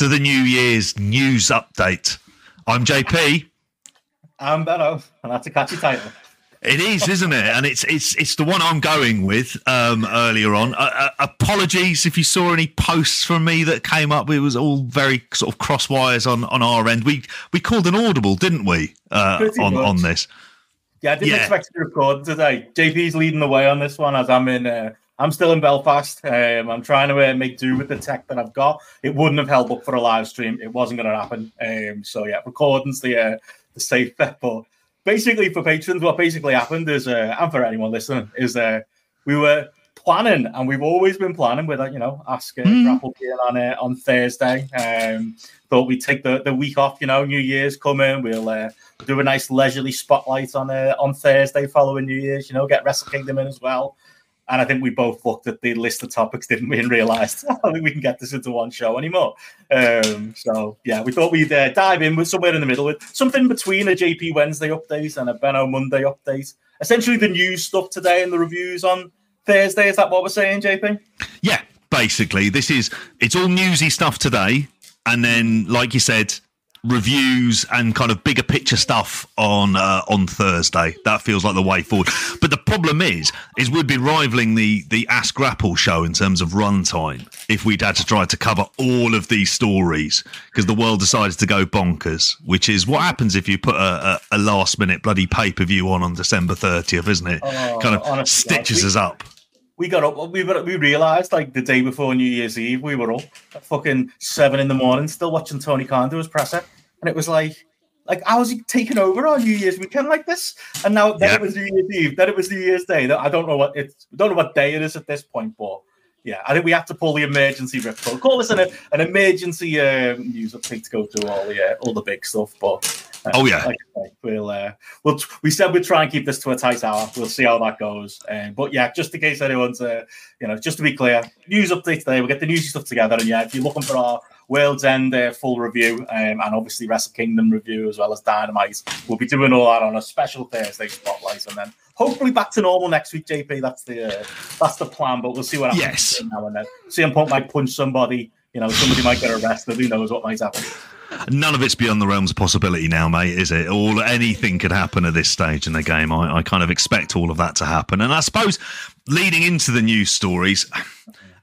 to the New Year's news update. I'm JP. I'm Benno, and that's a catchy title. It is, isn't it? And it's it's it's the one I'm going with um, earlier on. Uh, uh, apologies if you saw any posts from me that came up. It was all very sort of cross wires on, on our end. We we called an audible, didn't we, uh, on much. on this? Yeah, I didn't Yeah. expect to record today. JP's leading the way on this one as I'm in. I'm still in Belfast. Um, I'm trying to uh, make do with the tech that I've got. It wouldn't have held up for a live stream. It wasn't going to happen. Um, so yeah, recording's the uh, the safe bet. But basically, for patrons, what basically happened is, uh, and for anyone listening, is uh, we were planning, and we've always been planning with, uh, you know, ask uh, Mm. Grapple Gear on uh, on Thursday. Um, thought we'd take the, the week off. You know, New Year's coming. We'll uh, do a nice leisurely spotlight on uh, on Thursday following New Year's. You know, get Wrestle Kingdom in as well. And I think we both looked at the list of topics, didn't we, and realised I don't think we can get this into one show anymore. Um, so yeah, we thought we'd uh, dive in with somewhere in the middle with something between a JP Wednesday update and a Benno Monday update. Essentially, the news stuff today and the reviews on Thursday. Is that what we're saying, JP? Yeah, basically, this is it's all newsy stuff today, and then, like you said, reviews and kind of bigger picture stuff on uh, on Thursday. That feels like the way forward. But the problem is, is we'd be rivaling the the Ask GRAPPL show in terms of runtime if we'd had to try to cover all of these stories because the world decided to go bonkers, which is what happens if you put a, a, a last minute bloody pay per view on on December thirtieth, isn't it? Oh, kind of honestly, stitches we- us up. We got up. We were- we realised like the day before New Year's Eve, we were up at fucking seven in the morning, still watching Tony Khan do his presser, and it was like, like how was he taking over our New Year's weekend like this? And now then Yeah. it was New Year's Eve, then it was New Year's Day. I don't know what it's. Don't know what day it is at this point, but yeah, I think we have to pull the emergency rip. So call this an an emergency um, news update to go through all the uh, all the big stuff, but. uh, Oh, yeah. like say, we'll uh, we'll we said we'd try and keep this to a tight hour. We'll see how that goes. Um, but yeah, just in case anyone's uh, you know, just to be clear, news update today. We'll get the newsy stuff together, and yeah, if you're looking for our World's End uh, full review um, and obviously Wrestle Kingdom review as well as Dynamite, we'll be doing all that on a special Thursday spotlight, and then hopefully back to normal next week. JP, that's the uh, that's the plan. But we'll see what happens Yes. now and then. CM Punk might punch somebody. You know, somebody might get arrested. Who knows what might happen? None of it's beyond the realms of possibility now, mate, is it? All anything could happen at this stage in the game. I, I kind of expect all of that to happen, and I suppose leading into the news stories,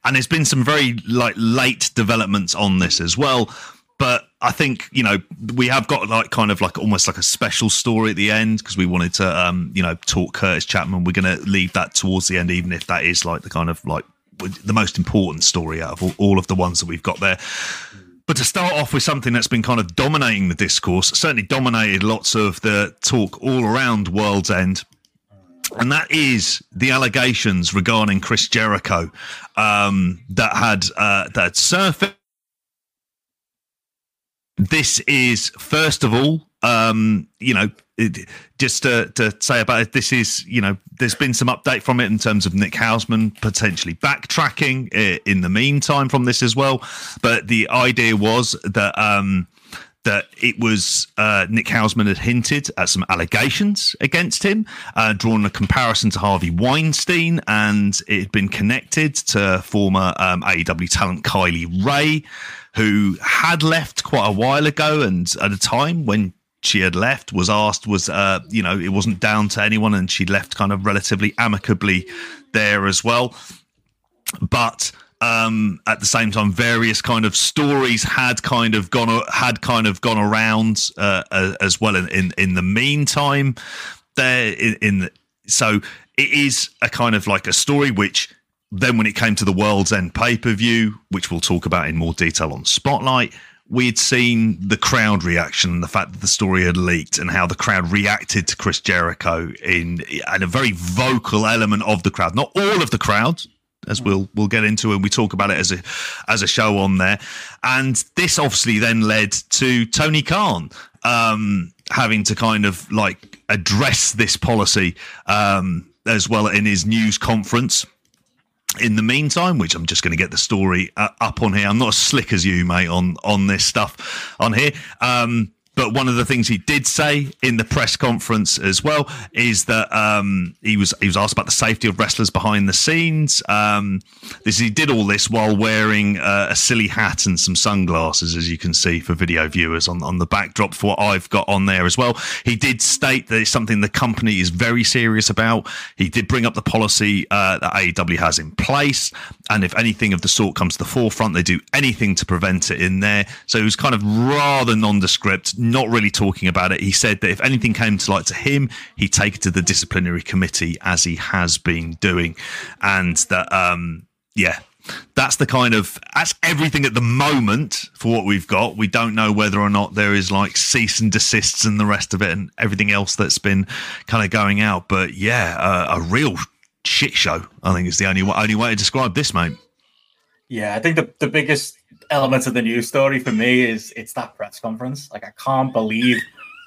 and there's been some very like late developments on this as well. But I think you know we have got like kind of like almost like a special story at the end because we wanted to um you know talk Kurtis Chapman. We're going to leave that towards the end, even if that is like the kind of like the most important story out of all, all of the ones that we've got there. But to start off with something that's been kind of dominating the discourse, certainly dominated lots of the talk all around World's End. And that is the allegations regarding Chris Jericho um, that had uh, that surfaced. This is first of all, um, you know, it, just to, to say about it, this is, you know, there's been some update from it in terms of Nick Hausman potentially backtracking i- in the meantime from this as well. But the idea was that um, that it was uh, Nick Hausman had hinted at some allegations against him, uh, drawn a comparison to Harvey Weinstein, and it had been connected to former um, AEW talent Kylie Rae, who had left quite a while ago, and at a time when she had left was asked was uh you know it wasn't down to anyone and she left kind of relatively amicably there as well. But um at the same time various kind of stories had kind of gone had kind of gone around uh, as well in, in in the meantime. There in, in the, so it is a kind of like a story which then when it came to the world's end pay-per-view which we'll talk about in more detail on spotlight we'd seen the crowd reaction the fact that the story had leaked and how the crowd reacted to Chris Jericho in and a very vocal element of the crowd. Not all of the crowd as we'll we'll get into and we talk about it as a as a show on there and this obviously then led to Tony Khan um having to kind of like address this policy um as well in his news conference in the meantime, which I'm just going to get the story uh, up on here. I'm not as slick as you, mate, on on this stuff on here. Um, but one of the things he did say in the press conference as well is that um, he was he was asked about the safety of wrestlers behind the scenes. Um, this he did all this while wearing uh, a silly hat and some sunglasses, as you can see for video viewers on on the backdrop for what I've got on there as well. He did state that it's something the company is very serious about. He did bring up the policy uh, that AEW has in place, and if anything of the sort comes to the forefront, they do anything to prevent it in there. So it was kind of rather nondescript, not really talking about it. He said that if anything came to light to him, he'd take it to the disciplinary committee as he has been doing, and that um, yeah, that's the kind of that's everything at the moment for what we've got. We don't know whether or not there is like cease and desists and the rest of it and everything else that's been kind of going out. But yeah, uh, a real shit show. I think is the only only way to describe this, mate. Yeah, I think the, the biggest element of the news story for me is it's that press conference. Like I can't believe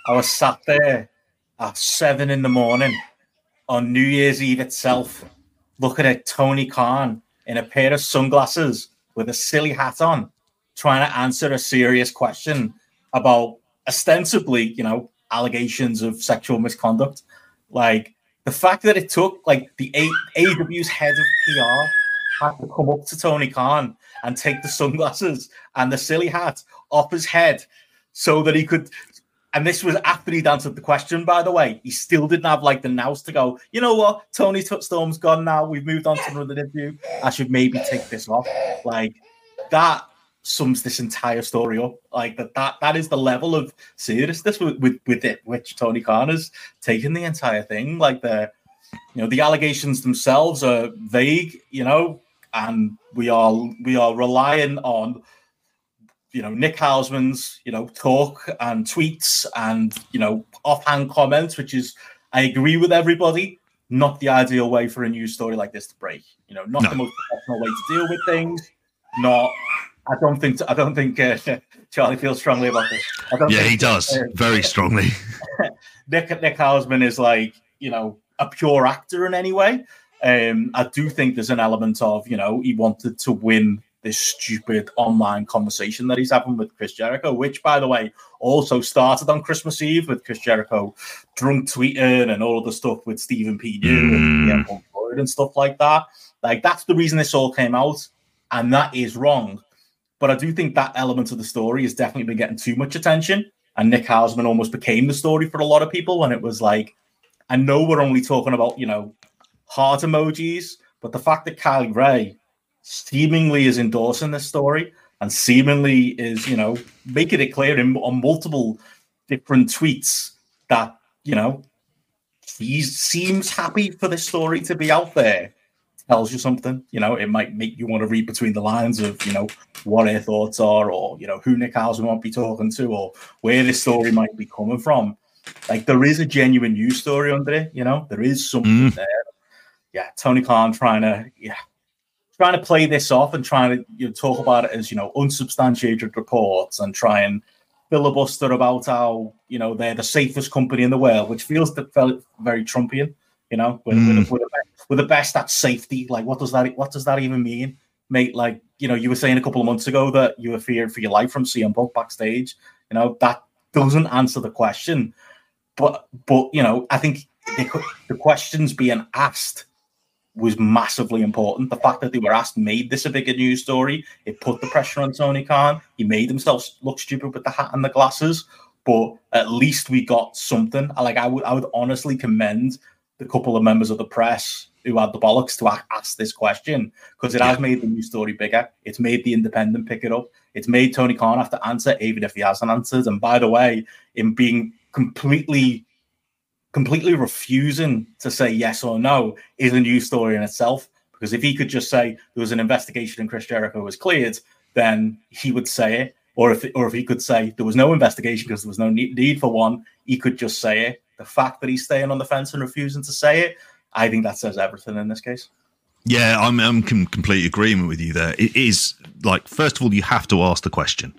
I was sat there at seven in the morning on New Year's Eve itself, looking at Tony Khan in a pair of sunglasses with a silly hat on, trying to answer a serious question about ostensibly, you know, allegations of sexual misconduct. Like the fact that it took like the A- AW's head of PR had to come up to Tony Khan and take the sunglasses and the silly hat off his head so that he could. And this was after he'd answered the question, by the way. He still didn't have like the nous to go, you know what? Toni Storm's gone now. We've moved on to another interview. I should maybe take this off. Like that sums this entire story up. Like that that that is the level of seriousness with with, with it which Tony Khan has taken the entire thing. Like the you know the allegations themselves are vague, you know, and we are we are relying on you know Nick Hausman's you know talk and tweets and you know offhand comments, which is I agree with everybody. Not the ideal way for a news story like this to break. You know, not no. the most professional way to deal with things. Not I don't think I don't think uh, Charlie feels strongly about this. yeah, think, he does uh, very strongly. Nick Nick Hausman is like you know a pure actor in any way. Um, I do think there's an element of you know he wanted to win this stupid online conversation that he's having with Chris Jericho, which by the way also started on Christmas Eve with Chris Jericho drunk tweeting and all of the stuff with Stephen P. New mm. and, and stuff like that. Like that's the reason this all came out, and that is wrong. But I do think that element of the story has definitely been getting too much attention. And Nick Hausman almost became the story for a lot of people when it was like, I know we're only talking about, you know, heart emojis, but the fact that Kylie Rae seemingly is endorsing this story and seemingly is, you know, making it clear in, on multiple different tweets that, you know, he seems happy for this story to be out there tells you something. You know, it might make you want to read between the lines of, you know, what her thoughts are, or you know, who Nick Hausman might be talking to, or where this story might be coming from. Like there is a genuine news story under it. You know, there is something mm. there. Yeah, Tony Khan trying to yeah trying to play this off and trying to you know, talk about it as you know unsubstantiated reports and try and filibuster about how you know they're the safest company in the world, which feels that felt very Trumpian. You know, with, mm. with, with, with the best at safety. Like, what does that what does that even mean, mate? Like, you know, you were saying a couple of months ago that you were feared for your life from CM Punk backstage. You know, that doesn't answer the question. But but you know, I think could, the questions being asked was massively important. The fact that they were asked made this a bigger news story. It put the pressure on Tony Khan. He made himself look stupid with the hat and the glasses. But at least we got something. Like I would, I would honestly commend the couple of members of the press who had the bollocks to ask this question because it yeah. has made the news story bigger. It's made the Independent pick it up. It's made Tony Khan have to answer, even if he hasn't answered. And by the way, in being completely, completely refusing to say yes or no is a new story in itself. Because if he could just say there was an investigation and Chris Jericho was cleared, then he would say it. Or if, or if he could say there was no investigation because there was no need for one, he could just say it. The fact that he's staying on the fence and refusing to say it I think that says everything in this case. Yeah, I'm I'm com- complete agreement with you there. It is like first of all, you have to ask the question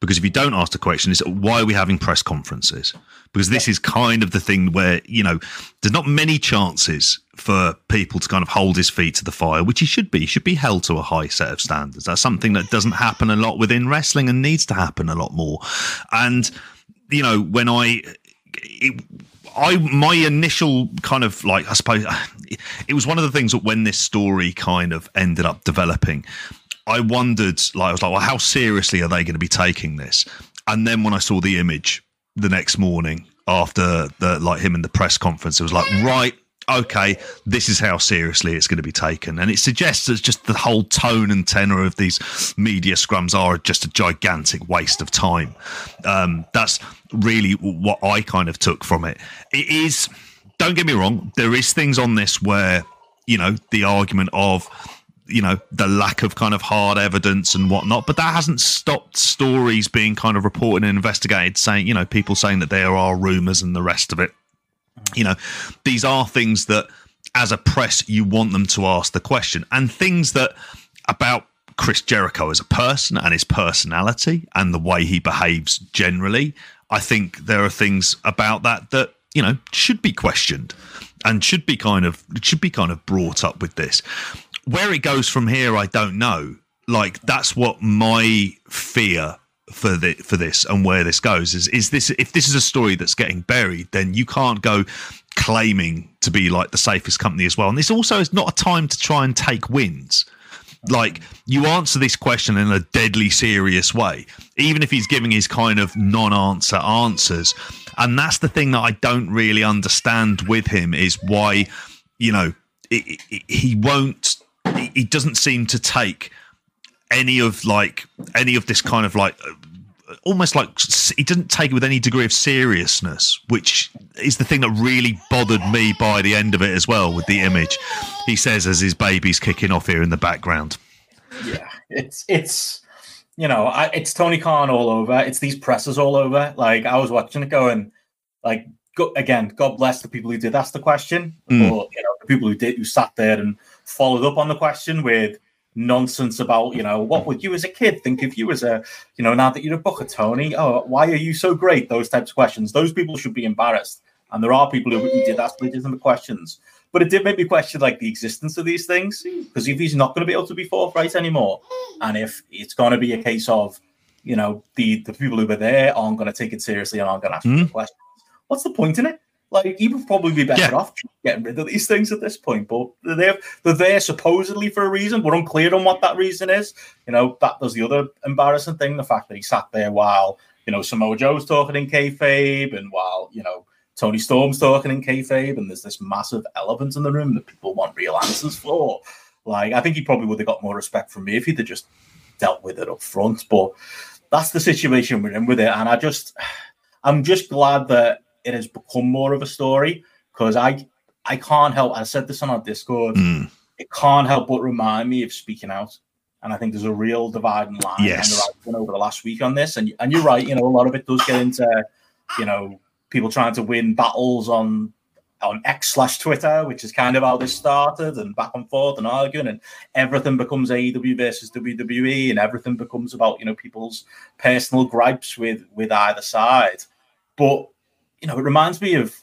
because if you don't ask the question, is why are we having press conferences? Because this is kind of the thing where you know there's not many chances for people to kind of hold his feet to the fire, which he should be. He should be held to a high set of standards. That's something that doesn't happen a lot within wrestling and needs to happen a lot more. And you know, when I, it, I my initial kind of like I suppose it was one of the things that when this story kind of ended up developing, I wondered like I was like, well, how seriously are they going to be taking this? And then when I saw the image the next morning after the like him in the press conference, it was like, right, okay, this is how seriously it's going to be taken. And it suggests that just the whole tone and tenor of these media scrums are just a gigantic waste of time. Um, that's really what I kind of took from it. It is, don't get me wrong, there is things on this where, you know, the argument of, you know the lack of kind of hard evidence and whatnot but that hasn't stopped stories being kind of reported and investigated saying you know people saying that there are rumors and the rest of it you know, these are things that as a press you want them to ask the question and things that about Chris Jericho as a person and his personality and the way he behaves generally. I think there are things about that that you know should be questioned and should be kind of should be kind of brought up with this. Where it goes from here, I don't know. Like that's what my fear for the for this and where this goes is is this if this is a story that's getting buried then you can't go claiming to be like the safest company as well. And this also is not a time to try and take wins. Like you answer this question in a deadly serious way even if he's giving his kind of non-answer answers. And that's the thing that i don't really understand with him is why you know it, it, he won't he doesn't seem to take any of like any of this kind of like almost like he didn't take it with any degree of seriousness, which is the thing that really bothered me by the end of it as well with the image. He says as his baby's kicking off here in the background. Yeah, it's it's you know I, it's Tony Khan all over. It's these presses all over. Like I was watching it going, like go, again, God bless the people who did ask the question, mm. or you know the people who did who sat there and followed up on the question with nonsense about, you know, what would you as a kid think of you as a, you know, now that you're a booker, Tony? Oh, why are you so great? Those types of questions. Those people should be embarrassed. And there are people who, who did ask legitimate questions. But it did make me question like the existence of these things. Because if he's not going to be able to be forthright anymore, and if it's going to be a case of, you know, the the people who were there aren't going to take it seriously and aren't going to ask mm. questions, what's the point in it? Like he would probably be better yeah. off getting rid of these things at this point. But they're there, they're there supposedly for a reason. We're unclear on what that reason is. You know, that was the other embarrassing thing: the fact that he sat there while you know Samoa Joe's talking in kayfabe, and while you know Toni Storm's talking in kayfabe, and there's this massive elephant in the room that people want real answers for. Like, I think he probably would have got more respect from me if he'd have just dealt with it up front. But that's the situation we're in with it, and I just, I'm just glad that it has become more of a story because I I can't help. I said this on our Discord. Mm. It can't help but remind me of speaking out, and I think there's a real dividing line yes. over the last week on this. And and you're right. You know, a lot of it does get into you know people trying to win battles on on X slash Twitter, which is kind of how this started, and back and forth and arguing, and everything becomes AEW versus WWE, and everything becomes about you know people's personal gripes with with either side. But you know, it reminds me of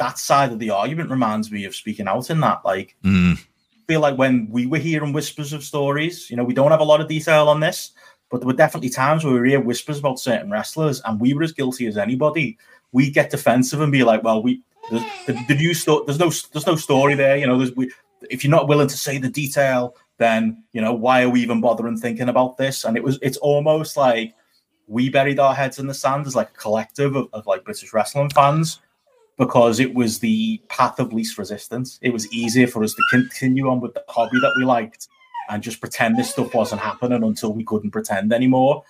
that side of the argument. Reminds me of speaking out in that. Like, mm. feel like when we were hearing whispers of stories, you know, we don't have a lot of detail on this, but there were definitely times where we were hearing whispers about certain wrestlers, and we were as guilty as anybody. We get defensive and be like, "Well, we the, the, the new story. There's no there's no story there. You know, there's we, if you're not willing to say the detail, then you know why are we even bothering thinking about this? And it was it's almost like we buried our heads in the sand as like a collective of, of like British wrestling fans because it was the path of least resistance. It was easier for us to continue on with the hobby that we liked and just pretend this stuff wasn't happening until we couldn't pretend anymore.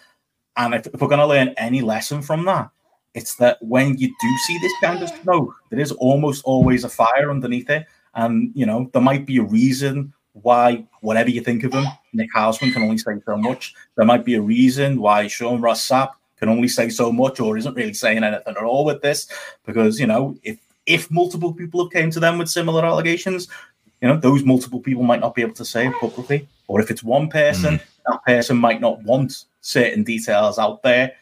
And if, if we're going to learn any lesson from that, it's that when you do see this kind of smoke, there is almost always a fire underneath it. And, you know, there might be a reason why, whatever you think of him, Nick Hausman can only say so much. There might be a reason why Sean Ross Sapp can only say so much or isn't really saying anything at all with this. Because, you know, if if multiple people have came to them with similar allegations, you know, those multiple people might not be able to say it publicly. Or if it's one person, mm. that person might not want certain details out there.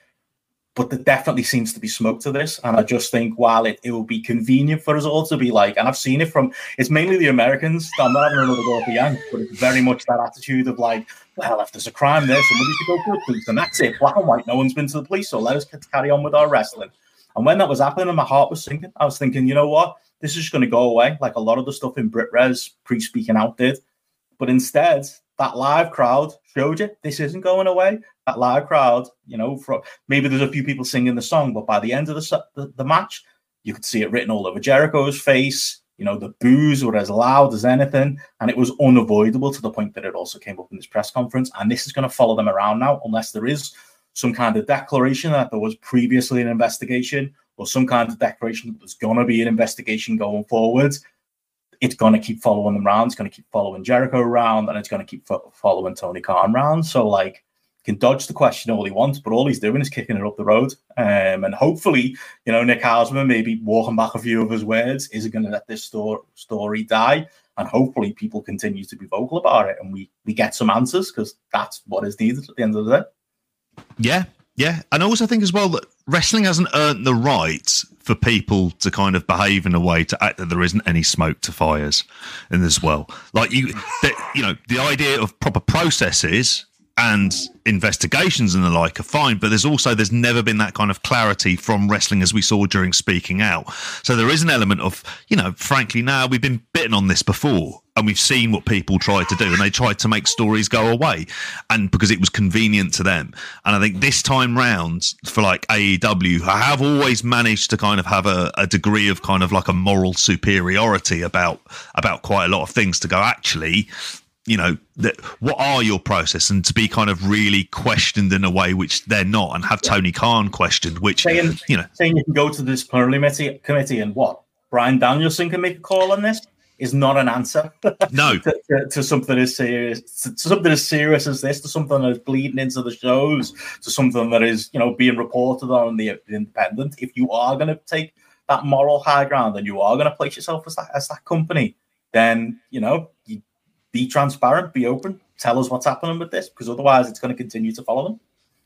But there definitely seems to be smoke to this. And I just think while it, it will be convenient for us all to be like, and I've seen it from, it's mainly the Americans. I'm not having another go at the Yanks, but it's very much that attitude of like, well, if there's a crime there, somebody should go to the police, and that's it. Black and white, no one's been to the police, so let us carry on with our wrestling. And when that was happening, and my heart was sinking. I was thinking, you know what? This is just going to go away, like a lot of the stuff in Brit Wres pre speaking out did. But instead, that live crowd showed you this isn't going away. That live crowd, you know, from maybe there's a few people singing the song, but by the end of the, the, the match, you could see it written all over Jericho's face. You know, the boos were as loud as anything, and it was unavoidable to the point that it also came up in this press conference. And this is going to follow them around now, unless there is some kind of declaration that there was previously an investigation or some kind of declaration that there's going to be an investigation going forward it's going to keep following them around. It's going to keep following Jericho around, and it's going to keep fo- following Tony Khan around. So, like, can dodge the question all he wants, but all he's doing is kicking it up the road. Um, and hopefully, you know, Nick Hausman maybe walking back a few of his words isn't going to let this sto- story die. And hopefully, people continue to be vocal about it, and we we get some answers because that's what is needed at the end of the day. Yeah, yeah, and I also think as well that wrestling hasn't earned the right for people to kind of behave in a way to act that there isn't any smoke to fires, and as well, like you, that you know, the idea of proper processes and investigations and the like are fine but there's also there's never been that kind of clarity from wrestling as we saw during speaking out. So there is an element of you know frankly now we've been bitten on this before and we've seen what people tried to do and they tried to make stories go away and because it was convenient to them. And i think this time round for like aew i have always managed to kind of have a, a degree of kind of like a moral superiority about about quite a lot of things to go actually you know that what are your process? And to be kind of really questioned in a way which they're not and have Tony Khan questioned which saying, you know. saying you can go to the disciplinary committee and what? Bryan Danielson can make a call on this? Is not an answer. No. To, to, to, something as serious to, to, something as serious as this to something that's bleeding into the shows to something that is you know being reported on the, the independent. If you are going to take that moral high ground and you are going to place yourself as that as that company then you know be transparent, be open, tell us what's happening with this, because otherwise it's going to continue to follow them.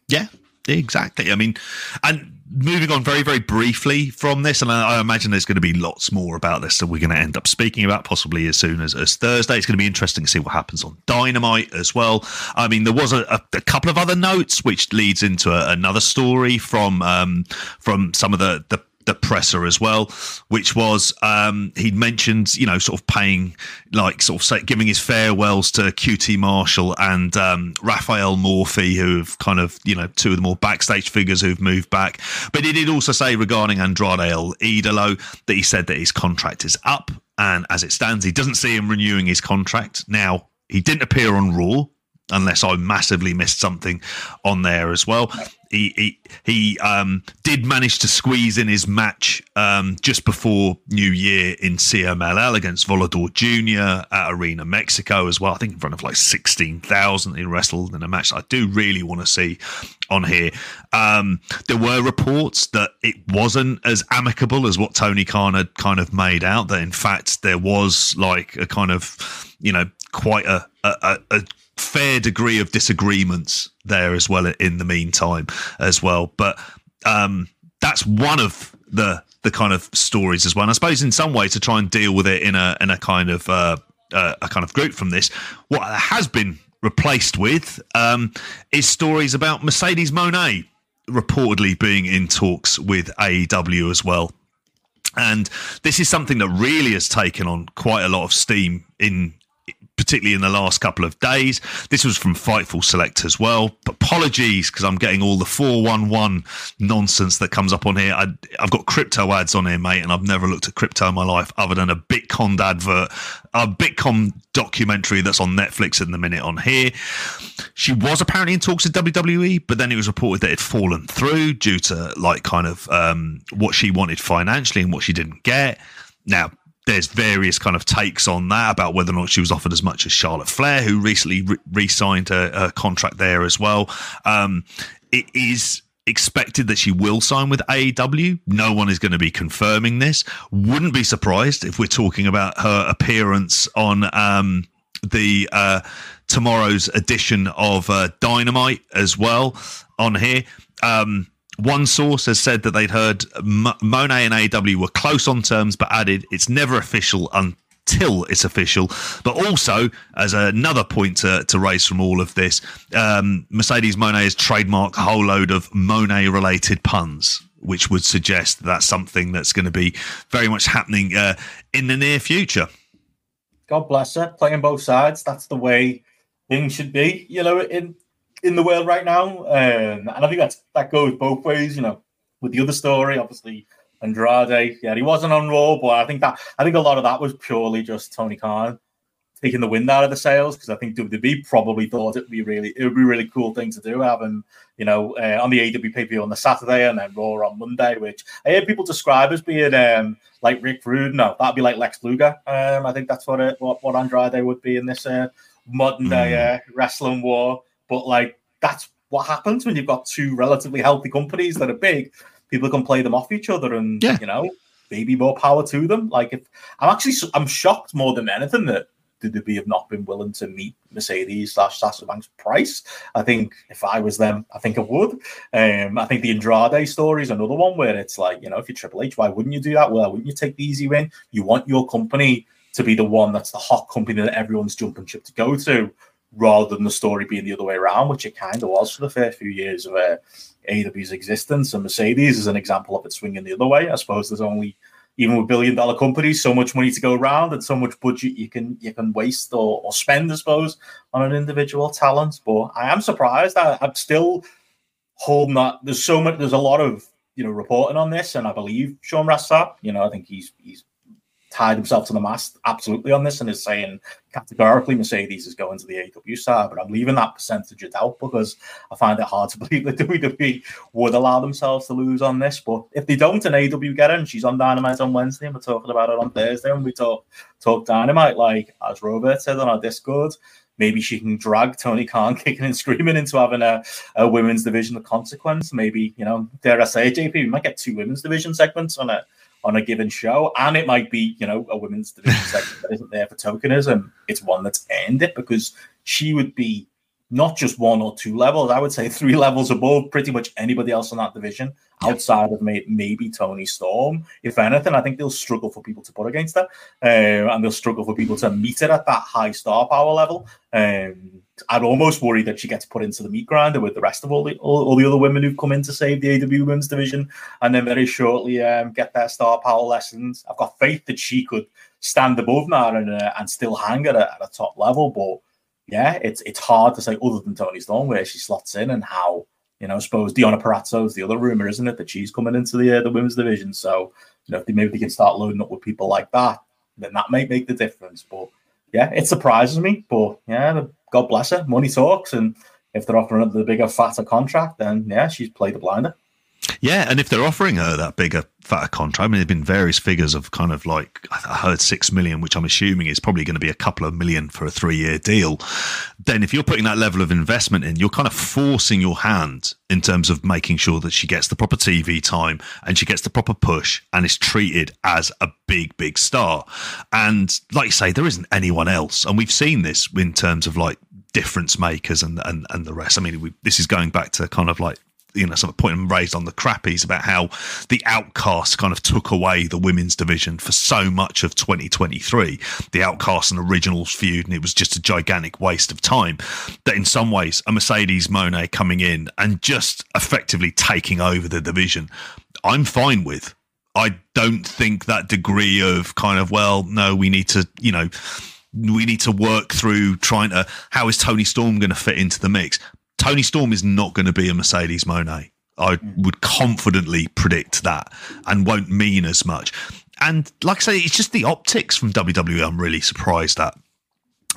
Yeah, exactly. I mean, and moving on very, very briefly from this, and I, I, imagine there's going to be lots more about this that we're going to end up speaking about possibly as soon as, as Thursday. It's going to be interesting to see what happens on Dynamite as well. I mean, there was a, a, couple of other notes which leads into a, another story from um, from some of the the the presser as well, which was um, he'd mentioned, you know, sort of paying, like, sort of say, giving his farewells to QT Marshall and um, Rafael Morffi, who have kind of, you know, two of the more backstage figures who've moved back. But he did also say regarding Andrade El Idolo that he said that his contract is up. And as it stands, he doesn't see him renewing his contract. Now, he didn't appear on Raw, unless I massively missed something on there as well he he, he um, did manage to squeeze in his match um, just before New Year in CMLL against Volador Jr. at Arena Mexico as well. I think in front of like sixteen thousand he wrestled in a match I do really want to see on here. Um, there were reports that it wasn't as amicable as what Tony Khan had kind of made out. That in fact there was like a kind of you know quite a, a, a fair degree of disagreements there as well in the meantime as well. But um, that's one of the the kind of stories as well. And I suppose in some way to try and deal with it in a in a kind of uh, uh, a kind of group from this, what has been replaced with um, is stories about Mercedes Moné reportedly being in talks with AEW as well. And this is something that really has taken on quite a lot of steam in particularly in the last couple of days. This was from Fightful Select as well. Apologies because I'm getting all the 411 nonsense that comes up on here. I, have got crypto ads on here, mate, and I've never looked at crypto in my life other than a Bitcoin advert, a Bitcoin documentary that's on Netflix in the minute on here. She was apparently in talks with WWE, but then it was reported that it had fallen through due to like kind of um, what she wanted financially and what she didn't get. Now, there's various kind of takes on that about whether or not she was offered as much as Charlotte Flair, who recently re signed a, contract there as well. Um, it is expected that she will sign with AEW. No one is going to be confirming this. Wouldn't be surprised if we're talking about her appearance on um, the uh, tomorrow's edition of uh, Dynamite as well on here. Um, One source has said that they'd heard M- Moné and AEW were close on terms, but added it's never official until it's official. But also, as another point to, to raise from all of this, um, Mercedes Moné has trademarked a whole load of Moné related puns which would suggest that that's something that's going to be very much happening uh, in the near future. God bless her, playing both sides. That's the way things should be, you know, in in the world right now. Um, and I think that's that goes both ways, you know. With the other story, obviously Andrade, yeah, he wasn't on Raw, but I think that I think a lot of that was purely just Tony Khan taking the wind out of the sails because I think WWE probably thought it would be really it would be a really cool thing to do having you know uh, on the AEW pay on the Saturday and then Raw on Monday, which I hear people describe as being um, like Rick Rude. No, that'd be like Lex Luger. Um, I think that's what it, what what Andrade would be in this uh, modern day mm. uh, wrestling war. But like that's what happens when you've got two relatively healthy companies that are big. People can play them off each other, and yeah. you know maybe more power to them. Like if I'm actually I'm shocked more than anything that the WWE have not been willing to meet Mercedes slash Sasha Banks' price. I think if I was them, I think I would. Um, I think the Andrade story is another one where it's like, you know, if you're Triple H, why wouldn't you do that? Well, wouldn't you take the easy win? You want your company to be the one that's the hot company that everyone's jumping ship to go to, rather than the story being the other way around, which it kind of was for the first few years of uh, AEW's existence. And Mercedes is an example of it swinging the other way. I suppose there's only even with billion dollar companies, so much money to go around and so much budget you can you can waste or, or spend, I suppose, on an individual talent. But I am surprised. I, I'm still holding that. There's so much. There's a lot of you know reporting on this, and I believe Sean Ross Sapp. You know, I think he's he's tied himself to the mast absolutely on this and is saying categorically Mercedes is going to the AW side, but I'm leaving that percentage of doubt because I find it hard to believe that WWE would allow themselves to lose on this. But if they don't and AW get and she's on Dynamite on Wednesday and we're talking about it on Thursday and we talk talk Dynamite, like as Robert said on our Discord, maybe she can drag Tony Khan kicking and screaming into having a, a women's division of consequence. Maybe, you know, dare I say, JP, we might get two women's division segments on it on a given show, and it might be you know a women's division that isn't there for tokenism. It's one that's earned it because she would be not just one or two levels. I would say three levels above pretty much anybody else in that division outside of may, maybe Toni Storm. If anything, I think they'll struggle for people to put against her, uh, and they'll struggle for people to meet it at that high star power level. Um, I'd almost worry that she gets put into the meat grinder with the rest of all the all, all the other women who've come in to save the AW Women's division, and then very shortly um, get their star power lessons. I've got faith that she could stand above that and uh, and still hang at a, at a top level, but yeah, it's it's hard to say other than Toni Storm where she slots in and how you know. I suppose Deonna Purrazzo is the other rumor, isn't it, that she's coming into the uh, the women's division. So you know, if they maybe they can start loading up with people like that, then that might make the difference. But yeah, it surprises me. But yeah, God bless her. Money talks, and if they're offering the bigger, fatter contract, then yeah, she's played the blinder. Yeah, and if they're offering her that bigger, fatter contract, I mean, there've been various figures of kind of like I heard six million, which I'm assuming is probably going to be a couple of million for a three-year deal. Then, if you're putting that level of investment in, you're kind of forcing your hand in terms of making sure that she gets the proper TV time and she gets the proper push and is treated as a big, big star. And like you say, there isn't anyone else, and we've seen this in terms of like difference makers and and, and the rest. I mean, we, this is going back to kind of like you know some point raised on the crappies about how the outcast kind of took away the women's division for so much of 2023 the outcast and originals feud and it was just a gigantic waste of time. That in some ways a mercedes Moné coming in and just effectively taking over the division i'm fine with. I don't think that degree of kind of well no we need to you know we need to work through trying to how is Toni Storm going to fit into the mix Toni Storm is not going to be a Mercedes Moné. I would confidently predict that and won't mean as much. And like I say, it's just the optics from WWE I'm really surprised at.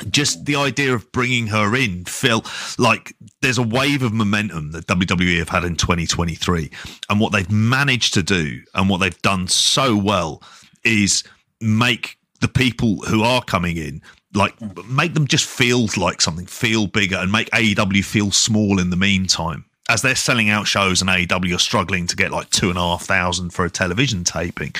Just the idea of bringing her in, Phil, like there's a wave of momentum that WWE have had in 2023. And what they've managed to do and what they've done so well is make the people who are coming in like make them just feel like something, feel bigger, and make AEW feel small in the meantime. as they're selling out shows and AEW are struggling to get like two and a half thousand for a television taping,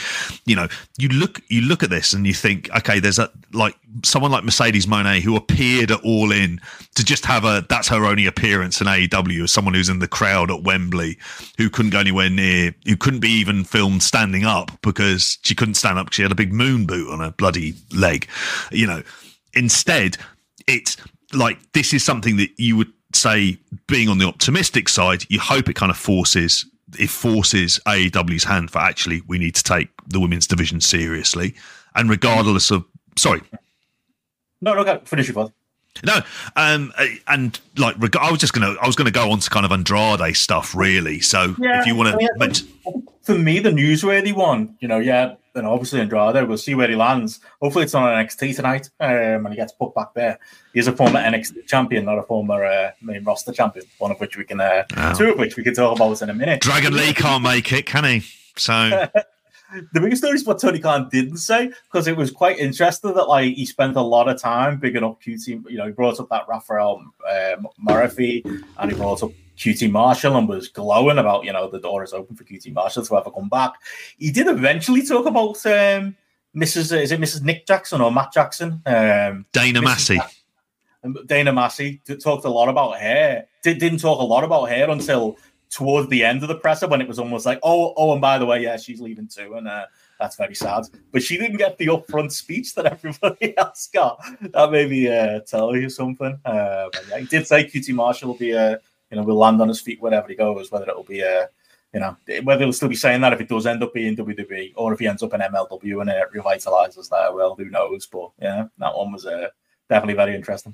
you know, you look you look at this and you think, okay, there's a like someone like Mercedes Moné who appeared at All In to just have a that's her only appearance in AEW as someone who's in the crowd at Wembley who couldn't go anywhere near, who couldn't be even filmed standing up because she couldn't stand up. because She had a big moon boot on her bloody leg, you know. Instead, it's like this is something that you would say being on the optimistic side, you hope it kind of forces it forces AEW's hand for actually we need to take the women's division seriously, and regardless of sorry, no, no, go finish your thought. No, um, and like I was just gonna, I was gonna go on to kind of Andrade stuff, really. So yeah, if you want to I mean, mention, for me, the newsworthy one, you know, yeah, then obviously Andrade, we'll see where he lands. Hopefully, it's on an NXT tonight, um, and he gets put back there. He's a former NXT champion, not a former uh, main roster champion. One of which we can, uh, oh. two of which we can talk about in a minute. Dragon Lee can't make it, can he? So. the biggest story is what Tony Khan didn't say because it was quite interesting that like he spent a lot of time bigging up QT. You know, he brought up that Rafael uh, Morffi and he brought up QT Marshall and was glowing about, you know, the door is open for QT Marshall to ever come back. He did eventually talk about um, Mrs. Is it Mrs. Nick Jackson or Matt Jackson? Um, Dana Mrs. Massie. Dana Massie talked a lot about her. Did, didn't talk a lot about her until towards the end of the presser when it was almost like, oh, oh, and by the way, yeah, she's leaving too, and uh, that's very sad. But she didn't get the upfront speech that everybody else got. That maybe uh, tell you something. Uh, but yeah, he did say QT Marshall will be a you know, will land on his feet wherever he goes, whether it'll be a, you know, whether he'll still be saying that if it does end up being WWE or if he ends up in MLW and it revitalizes that, well, who knows? But yeah, that one was uh, definitely very interesting.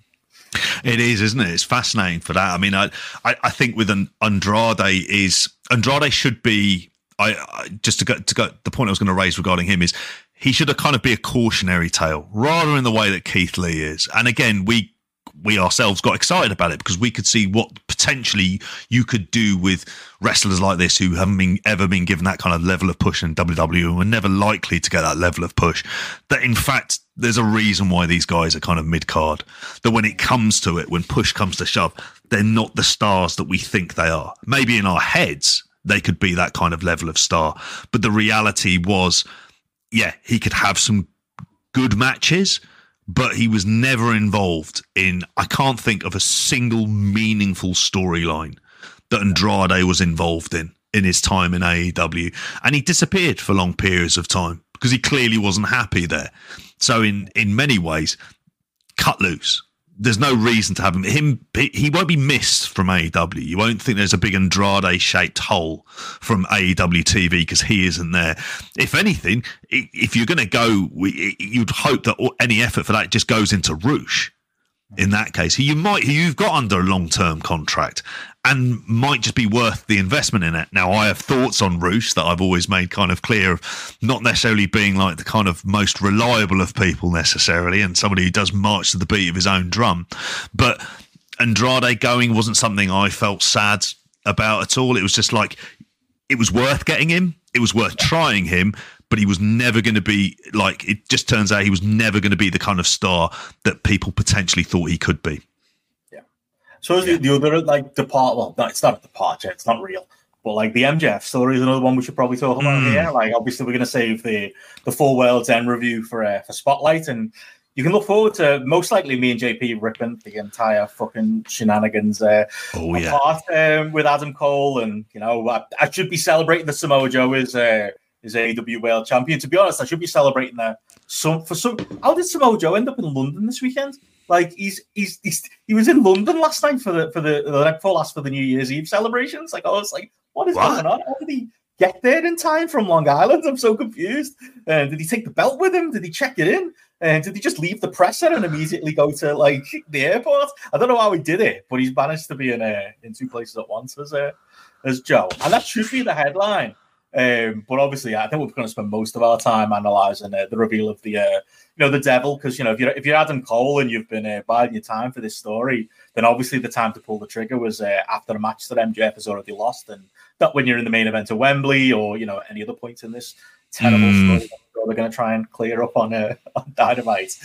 It is, isn't it? It's fascinating for that. I mean, I, I, I think with an Andrade is Andrade should be. I, I just to go to go. The point I was going to raise regarding him is he should have kind of be a cautionary tale rather in the way that Keith Lee is. And again, we we ourselves got excited about it because we could see what potentially you could do with wrestlers like this who haven't been ever been given that kind of level of push in WWE and were never likely to get that level of push. That in fact, there's a reason why these guys are kind of mid card. That when it comes to it, when push comes to shove, they're not the stars that we think they are. Maybe in our heads, they could be that kind of level of star. But the reality was, yeah, he could have some good matches but he was never involved in. I can't think of a single meaningful storyline that Andrade was involved in in his time in AEW, and he disappeared for long periods of time because he clearly wasn't happy there. So in in many ways, cut loose there's no reason to have him. Him he won't be missed from AEW. You won't think there's a big Andrade shaped hole from AEW TV because he isn't there. If anything, if you're going to go, you'd hope that any effort for that just goes into Rush in that case. You might you've got under a long term contract and might just be worth the investment in it. Now I have thoughts on Rush that I've always made kind of clear of not necessarily being like the kind of most reliable of people necessarily and somebody who does march to the beat of his own drum. But Andrade going wasn't something I felt sad about at all. It was just like it was worth getting him. It was worth trying him, but he was never going to be like it just turns out he was never going to be the kind of star that people potentially thought he could be. Yeah. So yeah. The, the other like depart well, it's not a departure, it's not real. But like the MJF story is another one we should probably talk about mm. here. Like obviously we're going to save the the Four World's End review for uh, for Spotlight, and you can look forward to most likely me and JP ripping the entire fucking shenanigans uh, oh, apart yeah. um, with Adam Cole, and you know I, I, should be celebrating the Samoa Joe is uh, is AEW World Champion. To be honest, I should be celebrating that. Some for some. How did Samoa Joe end up in London this weekend? Like he's he's, he's he was in London last night for the for the the night before last for the New Year's Eve celebrations. Like I was like, what is what? going on? How did he get there in time from Long Island? I'm so confused. Uh, did he take the belt with him? Did he check it in? And uh, did he just leave the presser and immediately go to like the airport? I don't know how he did it, but he's managed to be in uh, in two places at once as uh, as Joe, and that should be the headline. Um, but obviously, I think we're going to spend most of our time analysing uh, the reveal of the, uh, you know, the devil. Because you know, if you're if you're Adam Cole and you've been uh, biding your time for this story, then obviously the time to pull the trigger was uh, after a match that MJF has already lost, and not when you're in the main event of Wembley or you know any other points in this terrible mm. story. They're going to try and clear up on, uh, on Dynamite.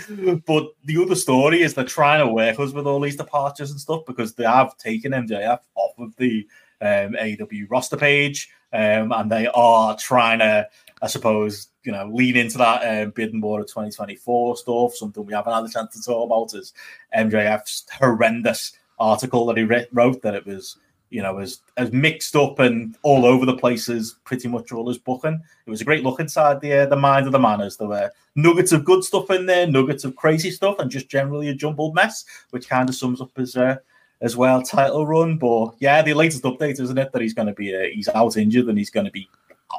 But the other story is they're trying to work us with all these departures and stuff because they have taken MJF off of the um, AEW roster page, um, and they are trying to, I suppose, you know, lean into that um, bidding war of 2024 stuff. Something we haven't had a chance to talk about is MJF's horrendous article that he wrote that it was you know, as as mixed up and all over the place as pretty much all his booking. It was a great look inside the uh, the mind of the man as there were nuggets of good stuff in there, nuggets of crazy stuff, and just generally a jumbled mess, which kind of sums up his uh, as well title run. But yeah, the latest update, isn't it, that he's going to be uh, he's out injured and he's going to be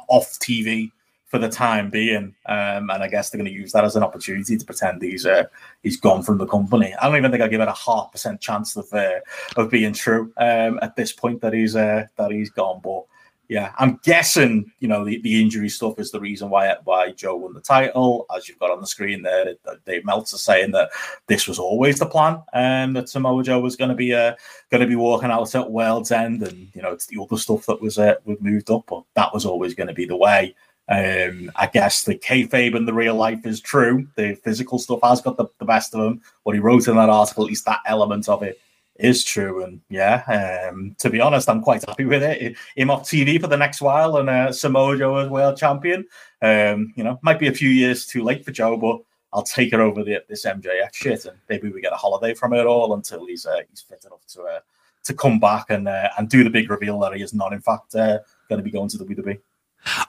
off TV for the time being. Um, and I guess they're going to use that as an opportunity to pretend he's uh, he's gone from the company. I don't even think I give it a half percent chance of uh, of being true um, at this point that he's uh, that he's gone. But yeah, I'm guessing you know the, the injury stuff is the reason why why Joe won the title. As you've got on the screen there, Dave Meltzer saying that this was always the plan, and that Samoa Joe was going to be uh, going to be walking out at World's End, and you know it's the other stuff that was uh, was moved up, but that was always going to be the way. Um, I guess the kayfabe and the real life is true. The physical stuff has got the, the best of him. What he wrote in that article, at least that element of it, is true. And yeah, um, to be honest, I'm quite happy with it. Him off TV for the next while and uh, Samoa Joe as world champion. Um, you know, might be a few years too late for Joe, but I'll take it over the, this MJF shit, and maybe we get a holiday from it all until he's uh, he's fit enough to uh, to come back and uh, and do the big reveal that he is not, in fact, uh, going to be going to the WWE.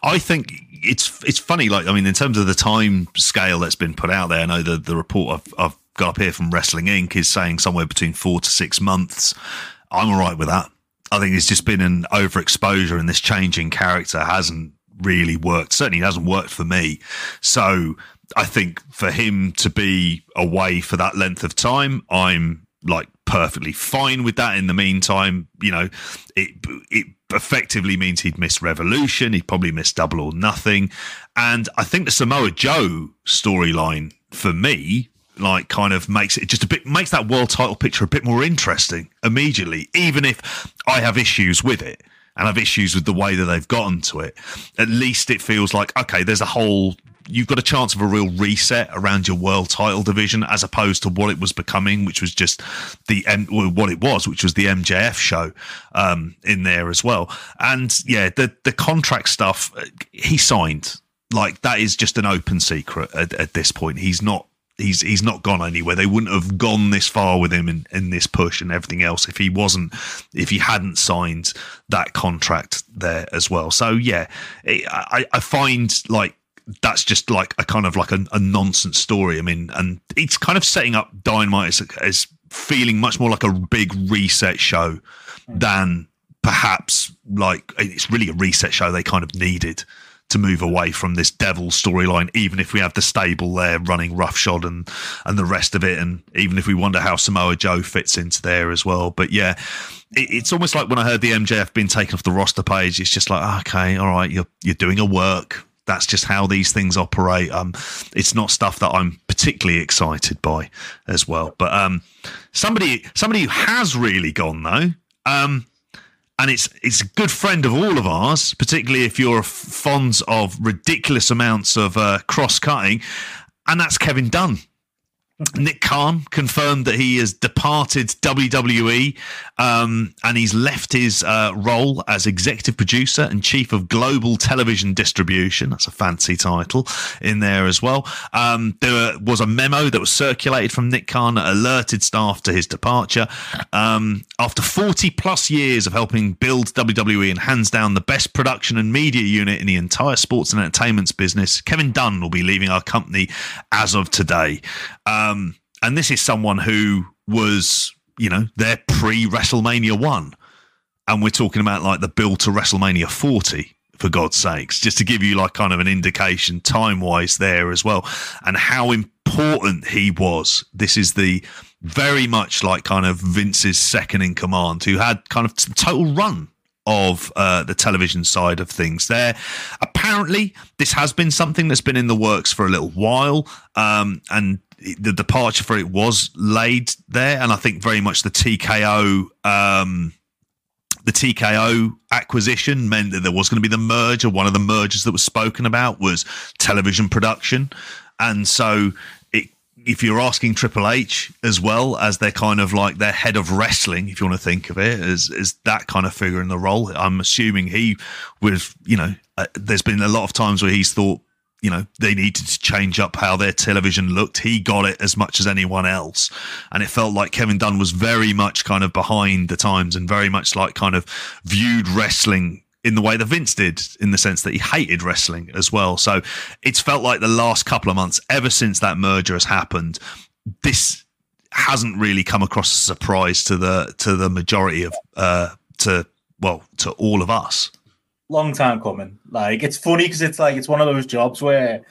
I think it's it's funny. Like I mean, in terms of the time scale that's been put out there, I know the the report I've, I've got up here from Wrestling Inc. is saying somewhere between four to six months. I'm all right with that. I think it's just been an overexposure, and this changing character hasn't really worked. Certainly hasn't worked for me. So I think for him to be away for that length of time, I'm like perfectly fine with that. In the meantime, you know, it it effectively means he'd miss Revolution. He'd probably miss Double or Nothing. And I think the Samoa Joe storyline for me, like, kind of makes it just a bit, makes that world title picture a bit more interesting immediately, even if I have issues with it and have issues with the way that they've gotten to it. At least it feels like, okay, there's a whole you've got a chance of a real reset around your world title division as opposed to what it was becoming, which was just the what it was, which was the MJF show um, in there as well. And yeah, the the contract stuff he signed like that is just an open secret at, at this point. He's not he's he's not gone anywhere. They wouldn't have gone this far with him in, in this push and everything else if he wasn't if he hadn't signed that contract there as well. So yeah, I, I find like that's just like a kind of like a, a, nonsense story. I mean, and it's kind of setting up Dynamite as, as feeling much more like a big reset show hmm. than perhaps like it's really a reset show they kind of needed to move away from this devil storyline, even if we have the stable there running roughshod and and the rest of it, and even if we wonder how Samoa Joe fits into there as well. But yeah, it, it's almost like when I heard the MJF being taken off the roster page, it's just like okay, all right, you're you're doing a work that's just how these things operate. Um, it's not stuff that I'm particularly excited by as well. But um, somebody somebody who has really gone though, um, and it's it's a good friend of all of ours, particularly if you're fond of ridiculous amounts of uh, cross cutting, and that's Kevin Dunn. Nick Khan confirmed that he has departed WWE um, and he's left his uh, role as executive producer and chief of global television distribution. That's a fancy title in there as well. Um, there was a memo that was circulated from Nick Khan that alerted staff to his departure. Um, after 40 plus years of helping build WWE and hands down the best production and media unit in the entire sports and entertainment business, Kevin Dunn will be leaving our company as of today. Um, and this is someone who was, you know, there pre WrestleMania 1. And we're talking about like the build to WrestleMania 40 for God's sakes, just to give you like kind of an indication time wise there as well, and how important he was. This is the very much like kind of Vince's second in command, who had kind of total run of uh, the television side of things there. Apparently, this has been something that's been in the works for a little while, um, and the departure for it was laid there, and I think very much the TKO. Um, the TKO acquisition meant that there was going to be the merger. One of the mergers that was spoken about was television production, and so if you're asking Triple H as well as they're kind of like their head of wrestling, if you want to think of it as as that kind of figure in the role, I'm assuming he was, you know, uh, there's been a lot of times where he's thought, you know, they needed to change up how their television looked. He got it as much as anyone else, and it felt like Kevin Dunn was very much kind of behind the times and very much like kind of viewed wrestling in the way that Vince did, in the sense that he hated wrestling as well. So it's felt like the last couple of months, ever since that merger has happened, this hasn't really come across as a surprise to the to the majority of uh to well to all of us. Long time coming. Like it's funny because it's like it's one of those jobs where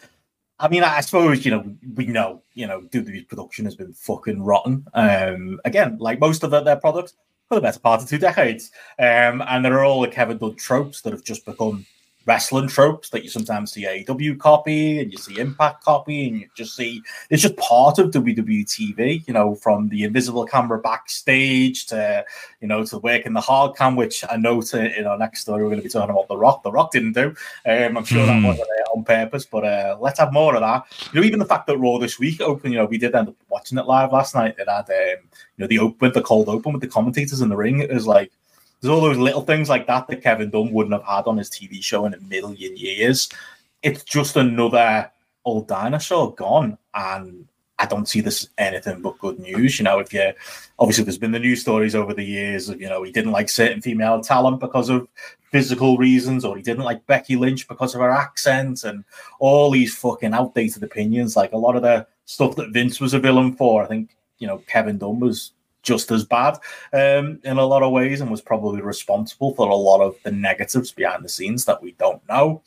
I mean, I suppose you know we know you know WWE production has been fucking rotten. Um, again, like most of their products, for the better part of two decades. Um, and there are all the Kevin Dunn tropes that have just become wrestling tropes that you sometimes see AEW copy and you see Impact copy and you just see it's just part of WWE TV, you know, from the invisible camera backstage to you know to work in the hard cam, which I know to in our next story we're going to be talking about The Rock. The Rock didn't do. Um, I'm sure mm. that hmm. wasn't uh, on purpose, but uh, let's have more of that. You know, even the fact that Raw this week open, you know, we did end up watching it live last night. It had um, you know the open, the cold open with the commentators in the ring. It was like there's all those little things like that that Kevin Dunn wouldn't have had on his TV show in a million years. It's just another old dinosaur gone, and I don't see this as anything but good news. You know, if you obviously there's been the news stories over the years of you know he didn't like certain female talent because of physical reasons, or he didn't like Becky Lynch because of her accent, and all these fucking outdated opinions. Like a lot of the stuff that Vince was a villain for, I think you know Kevin Dunn was just as bad um, in a lot of ways and was probably responsible for a lot of the negatives behind the scenes that we don't know.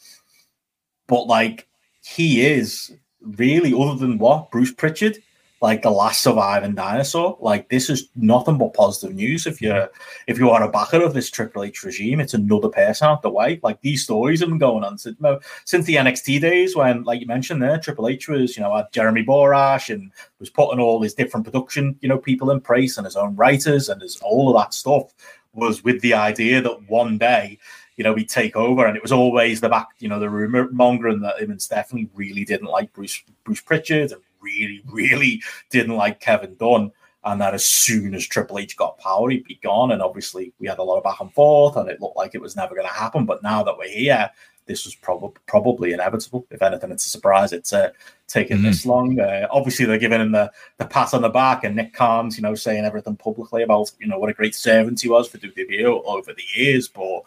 But like he is really, other than what Bruce Pritchard, like the last surviving dinosaur. Like this is nothing but positive news. If you're if you are a backer of this Triple H regime, it's another person out the way. Like these stories have been going on since since the NXT days when, like you mentioned there, Triple H was you know had Jeremy Borash and was putting all his different production you know people in place and his own writers and his all of that stuff was with the idea that one day you know, we'd take over. And it was always the back, you know, the rumor mongering that him and Stephanie really didn't like Bruce Bruce Pritchard and really, really didn't like Kevin Dunn. And that as soon as Triple H got power, he'd be gone. And obviously, we had a lot of back and forth, and it looked like it was never going to happen. But now that we're here, this was probably probably inevitable. If anything, it's a surprise it's uh, taken mm-hmm. this long. Uh, obviously, they're giving him the, the pat on the back, and Nick Khan's, you know, saying everything publicly about you know what a great servant he was for WWE over the years. But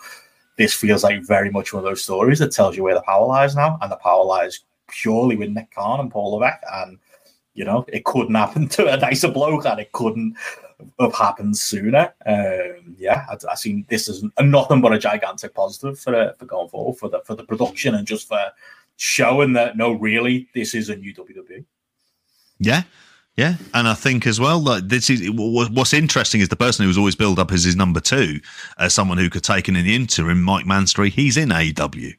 this feels like very much one of those stories that tells you where the power lies now, and the power lies purely with Nick Khan and Paul Levesque. And, you know, it couldn't happen to a nicer bloke and it couldn't have happened sooner. Um, yeah, I, I seen this as nothing but a gigantic positive for, uh, for going forward, for the, for the production and just for showing that, no, really, this is a new WWE. Yeah. Yeah, and I think as well that this is what's interesting is the person who's always built up as his number two, as someone who could take in the interim, Mike Mansury. He's in AEW.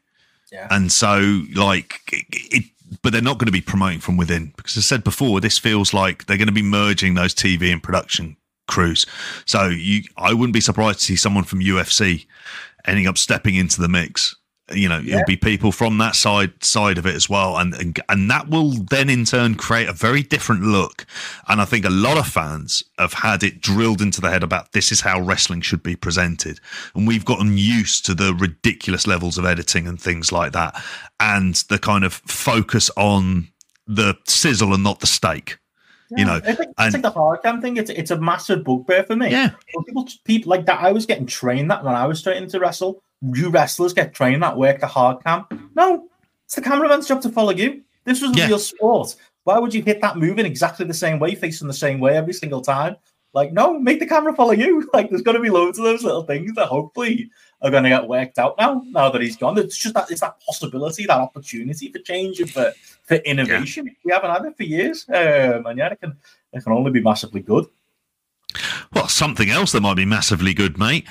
Yeah. And so, like, it, but they're not going to be promoting from within because, as I said before, this feels like they're going to be merging those TV and production crews. So, you, I wouldn't be surprised to see someone from UFC ending up stepping into the mix you know yeah. it'll be people from that side side of it as well and, and and that will then in turn create a very different look and i think a lot of fans have had it drilled into the head about this is how wrestling should be presented and we've gotten used to the ridiculous levels of editing and things like that and the kind of focus on the sizzle and not the steak yeah, you know, I think it's like the hard cam thing. It's it's a massive bugbear for me. Yeah, people people like that. I was getting trained that when I was starting to wrestle you wrestlers get trained that work the hard cam. No, it's the cameraman's job to follow you. This was yeah. real sport. Why would you hit that move in exactly the same way, facing the same way every single time? Like, no, make the camera follow you. Like, there's going to be loads of those little things that hopefully are going to get worked out now. Now that he's gone, it's just that it's that possibility, that opportunity for change and for for innovation. Yeah. We haven't had it for years, um, and yeah, it can it can only be massively good. Well, something else that might be massively good, mate.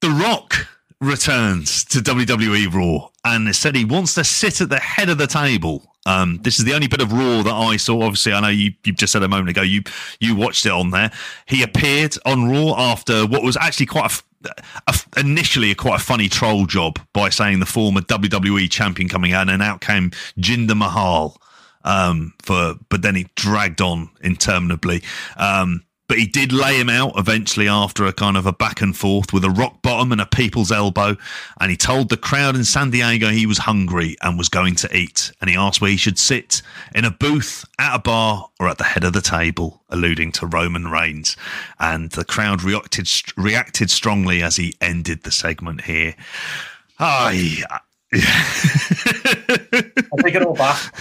The Rock returns to WWE Raw and said he wants to sit at the head of the table. Um, this is the only bit of Raw that I saw. Obviously, I know you, you just said a moment ago you you watched it on there. He appeared on Raw after what was actually quite a, a, initially a quite a funny troll job by saying the former WWE champion coming out, and out came Jinder Mahal. um, for, but then he dragged on interminably. Um, but he did lay him out eventually after a kind of a back and forth with a rock bottom and a people's elbow. And he told the crowd in San Diego he was hungry and was going to eat. And he asked where he should sit in a booth, at a bar, or at the head of the table, alluding to Roman Reigns. And the crowd reacted reacted strongly as he ended the segment here. I. I take it all back.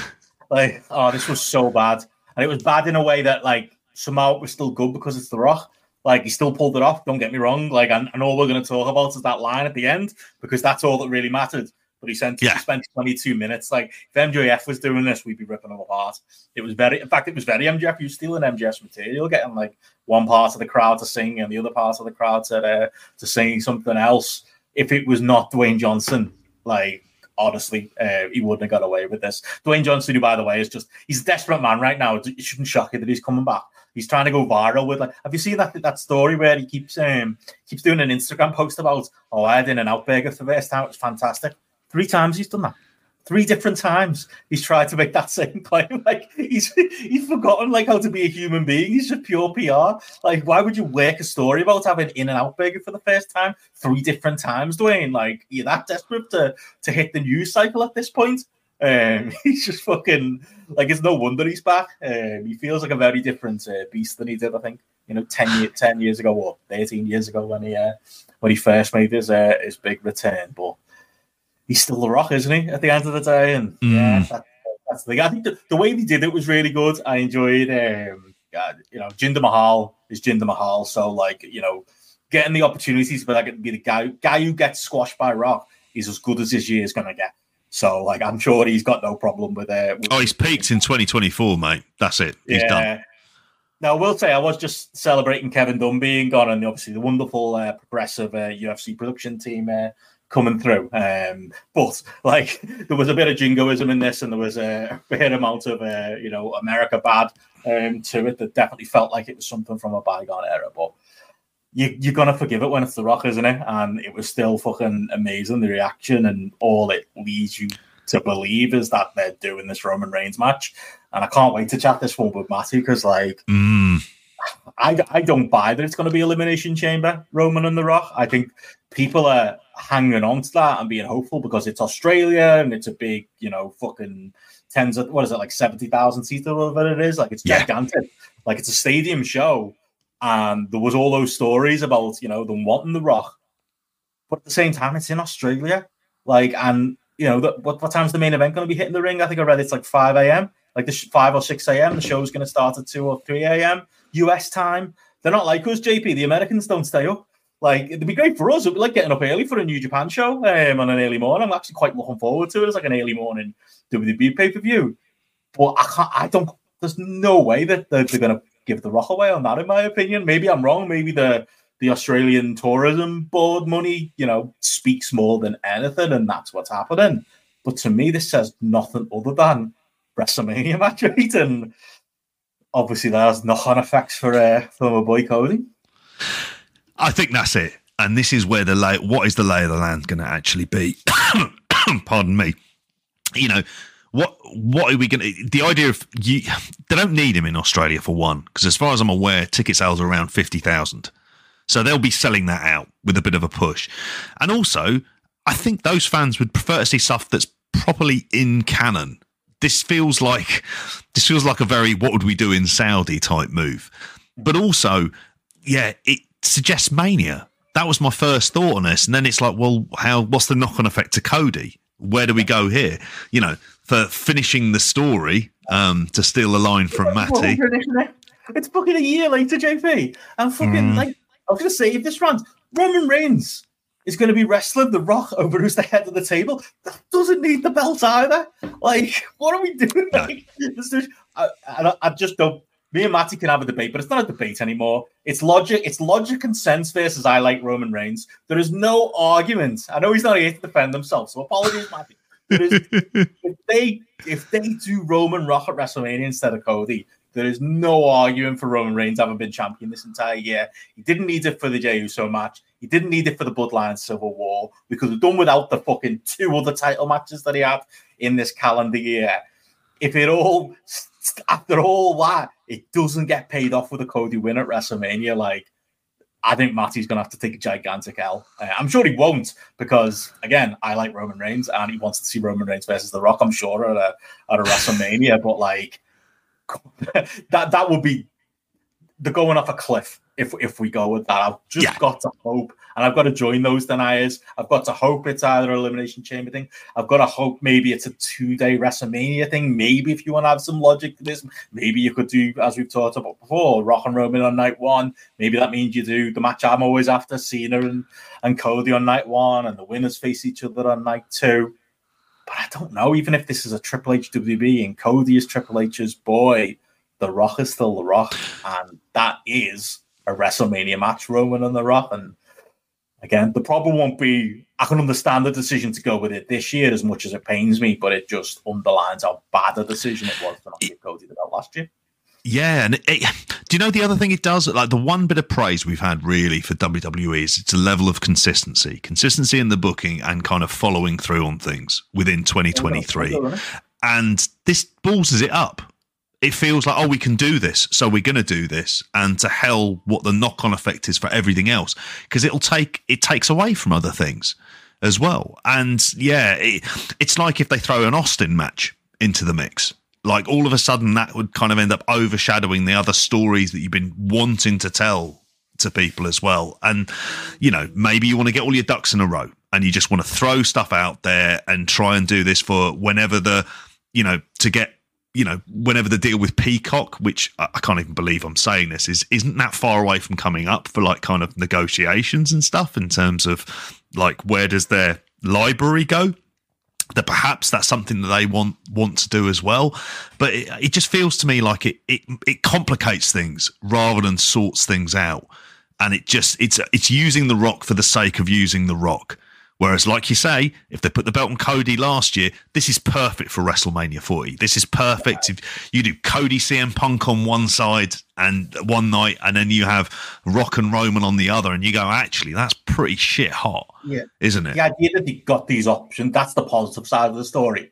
Like, oh, this was so bad, and it was bad in a way that like somehow it was still good because it's The Rock. Like he still pulled it off. Don't get me wrong. Like and, and all we're going to talk about is that line at the end because that's all that really mattered. But he sent yeah. he spent 22 minutes. Like if MJF was doing this, we'd be ripping him apart. It was very, in fact, it was very MJF. You stealing MJF's material, getting like one part of the crowd to sing and the other part of the crowd to uh, to sing something else. If it was not Dwayne Johnson, like honestly, uh, he wouldn't have got away with this. Dwayne Johnson, who by the way is just he's a desperate man right now. It shouldn't shock you that he's coming back. He's trying to go viral with like. Have you seen that that story where he keeps um keeps doing an Instagram post about oh I had In-N-Out burger for the first time. It was fantastic. Three times he's done that. Three different times he's tried to make that same claim. Like he's he's forgotten like how to be a human being. He's just pure PR. Like why would you work a story about having In-N-Out burger for the first time three different times, Dwayne? Like you're that desperate to to hit the news cycle at this point. Um, he's just fucking like it's no wonder he's back. Um, he feels like a very different uh, beast than he did, I think. You know, 10, year, 10 years ago or thirteen years ago when he uh, when he first made his uh, his big return. But he's still the Rock, isn't he? At the end of the day, and mm. yeah, that, that's the thing. I think the, the, way he did it was really good. I enjoyed. Um, you know, Jinder Mahal is Jinder Mahal, so like you know, getting the opportunities for that to be the guy guy who gets squashed by Rock is as good as his year is going to get. So, like, I'm sure he's got no problem with it. Uh, oh, he's peaked in 2024, mate. That's it. He's yeah. done. Now, I will say I was just celebrating Kevin Dunn being gone, and obviously the wonderful uh, progressive uh, UFC production team uh, coming through. Um, but like, there was a bit of jingoism in this, and there was a fair amount of uh, you know America bad um, to it that definitely felt like it was something from a bygone era. But you, you're gonna forgive it when it's the Rock, isn't it? And it was still fucking amazing the reaction and all it leads you to believe is that they're doing this Roman Reigns match. And I can't wait to chat this one with Matty because like mm. I I don't buy that it's gonna be Elimination Chamber, Roman and the Rock. I think people are hanging on to that and being hopeful because it's Australia and it's a big, you know, fucking tens of what is it, like seventy thousand seats or whatever it is. Like it's gigantic. Yeah. Like it's a stadium show and there was all those stories about you know them wanting the Rock, but at the same time, it's in Australia. Like, and you know, the, what what time's the main event going to be hitting the ring? I think I read it's like five a.m. Like the sh- five or six a.m. The show's going to start at two or three a.m. US time. They're not like us, JP. The Americans don't stay up. Like it'd be great for us. It'd be like getting up early for a New Japan show um, on an early morning. I'm actually quite looking forward to it. It's like an early morning WWE pay per view. But I can't. I don't. There's no way that they're, they're going to give the rock away on that, in my opinion. Maybe I'm wrong. Maybe the the Australian Tourism Board money, you know, speaks more than anything, and that's what's happening. But to me, this says nothing other than WrestleMania match rate, and obviously there's knock-on effects for uh, for my boy Cody. I think that's it, and this is where the lay. What is the lay of the land going to actually be? Pardon me. You know, what what are we going to? The idea of you, they don't need him in Australia for one, because as far as I'm aware, ticket sales are around fifty thousand, so they'll be selling that out with a bit of a push. And also, I think those fans would prefer to see stuff that's properly in canon. This feels like this feels like a very what would we do in Saudi type move, but also, yeah, it suggests mania. That was my first thought on this, and then it's like, well, how? What's the knock-on effect to Cody? Where do we go here? You know, for finishing the story. Um, to steal a line from Matty. It's fucking a year later, JP. And fucking mm. like I was gonna say, if this runs, Roman Reigns is going to be wrestling The Rock over who's the head of the table. That doesn't need the belt either. Like, what are we doing? No. Like, I, I, I, just don't. Me and Matty can have a debate, but it's not a debate anymore. It's logic. It's logic and sense versus I like Roman Reigns. There is no argument. I know he's not here to defend himself, so apologies, Matty if they if they do Roman Rock at WrestleMania instead of Cody, there is no arguing for Roman Reigns having been champion this entire year. He didn't need it for the Jey Uso match. He didn't need it for the Bloodline Civil War because we've done without the fucking two other title matches that he had in this calendar year. if it all after all that, it doesn't get paid off with a Cody win at WrestleMania, like I think Matty's going to have to take a gigantic L. Uh, I'm sure he won't because, again, I like Roman Reigns and he wants to see Roman Reigns versus The Rock. I'm sure at a at a WrestleMania, but like that that would be the going off a cliff if if we go with that. I've just yeah. got to hope, and I've got to join those deniers. I've got to hope it's either elimination chamber thing. I've got to hope maybe it's a two day WrestleMania thing. Maybe if you want to have some logic to this, maybe you could do as we've talked about before, Rock and Roman on night one. Maybe that means you do the match I'm always after, Cena and, and Cody on night one, and the winners face each other on night two. But I don't know. Even if this is a Triple H WB and Cody is Triple H's boy, The Rock is still The Rock, and that is a WrestleMania match, Roman and The Rock. And again, the problem won't be. I can understand the decision to go with it this year as much as it pains me, but it just underlines how bad a decision it was to not give Cody the belt last year. Yeah, and it, it, do you know the other thing it does? Like the one bit of praise we've had really for WWE is it's a level of consistency, consistency in the booking, and kind of following through on things within 2023. And this balls it up it feels like, oh, we can do this, so we're going to do this, and to hell, what the knock-on effect is for everything else, because it'll take it takes away from other things as well. And yeah, it, it's like if they throw an Austin match into the mix, like all of a sudden that would kind of end up overshadowing the other stories that you've been wanting to tell to people as well. And you know, maybe you want to get all your ducks in a row, and you just want to throw stuff out there and try and do this for whenever the you know to get you know, whenever the deal with Peacock, which I can't even believe I'm saying this, is isn't that far away from coming up for like kind of negotiations and stuff in terms of like where does their library go? That perhaps that's something that they want want to do as well, but it, it just feels to me like it, it it complicates things rather than sorts things out, and it just it's it's using the rock for the sake of using the rock Whereas, like you say, if they put the belt on Cody last year, this is perfect for WrestleMania 40. This is perfect. If you do Cody CM Punk on one side and one night, and then you have Rock and Roman on the other, and you go, actually, that's pretty shit hot, yeah, isn't it? The idea that they got these options, that's the positive side of the story.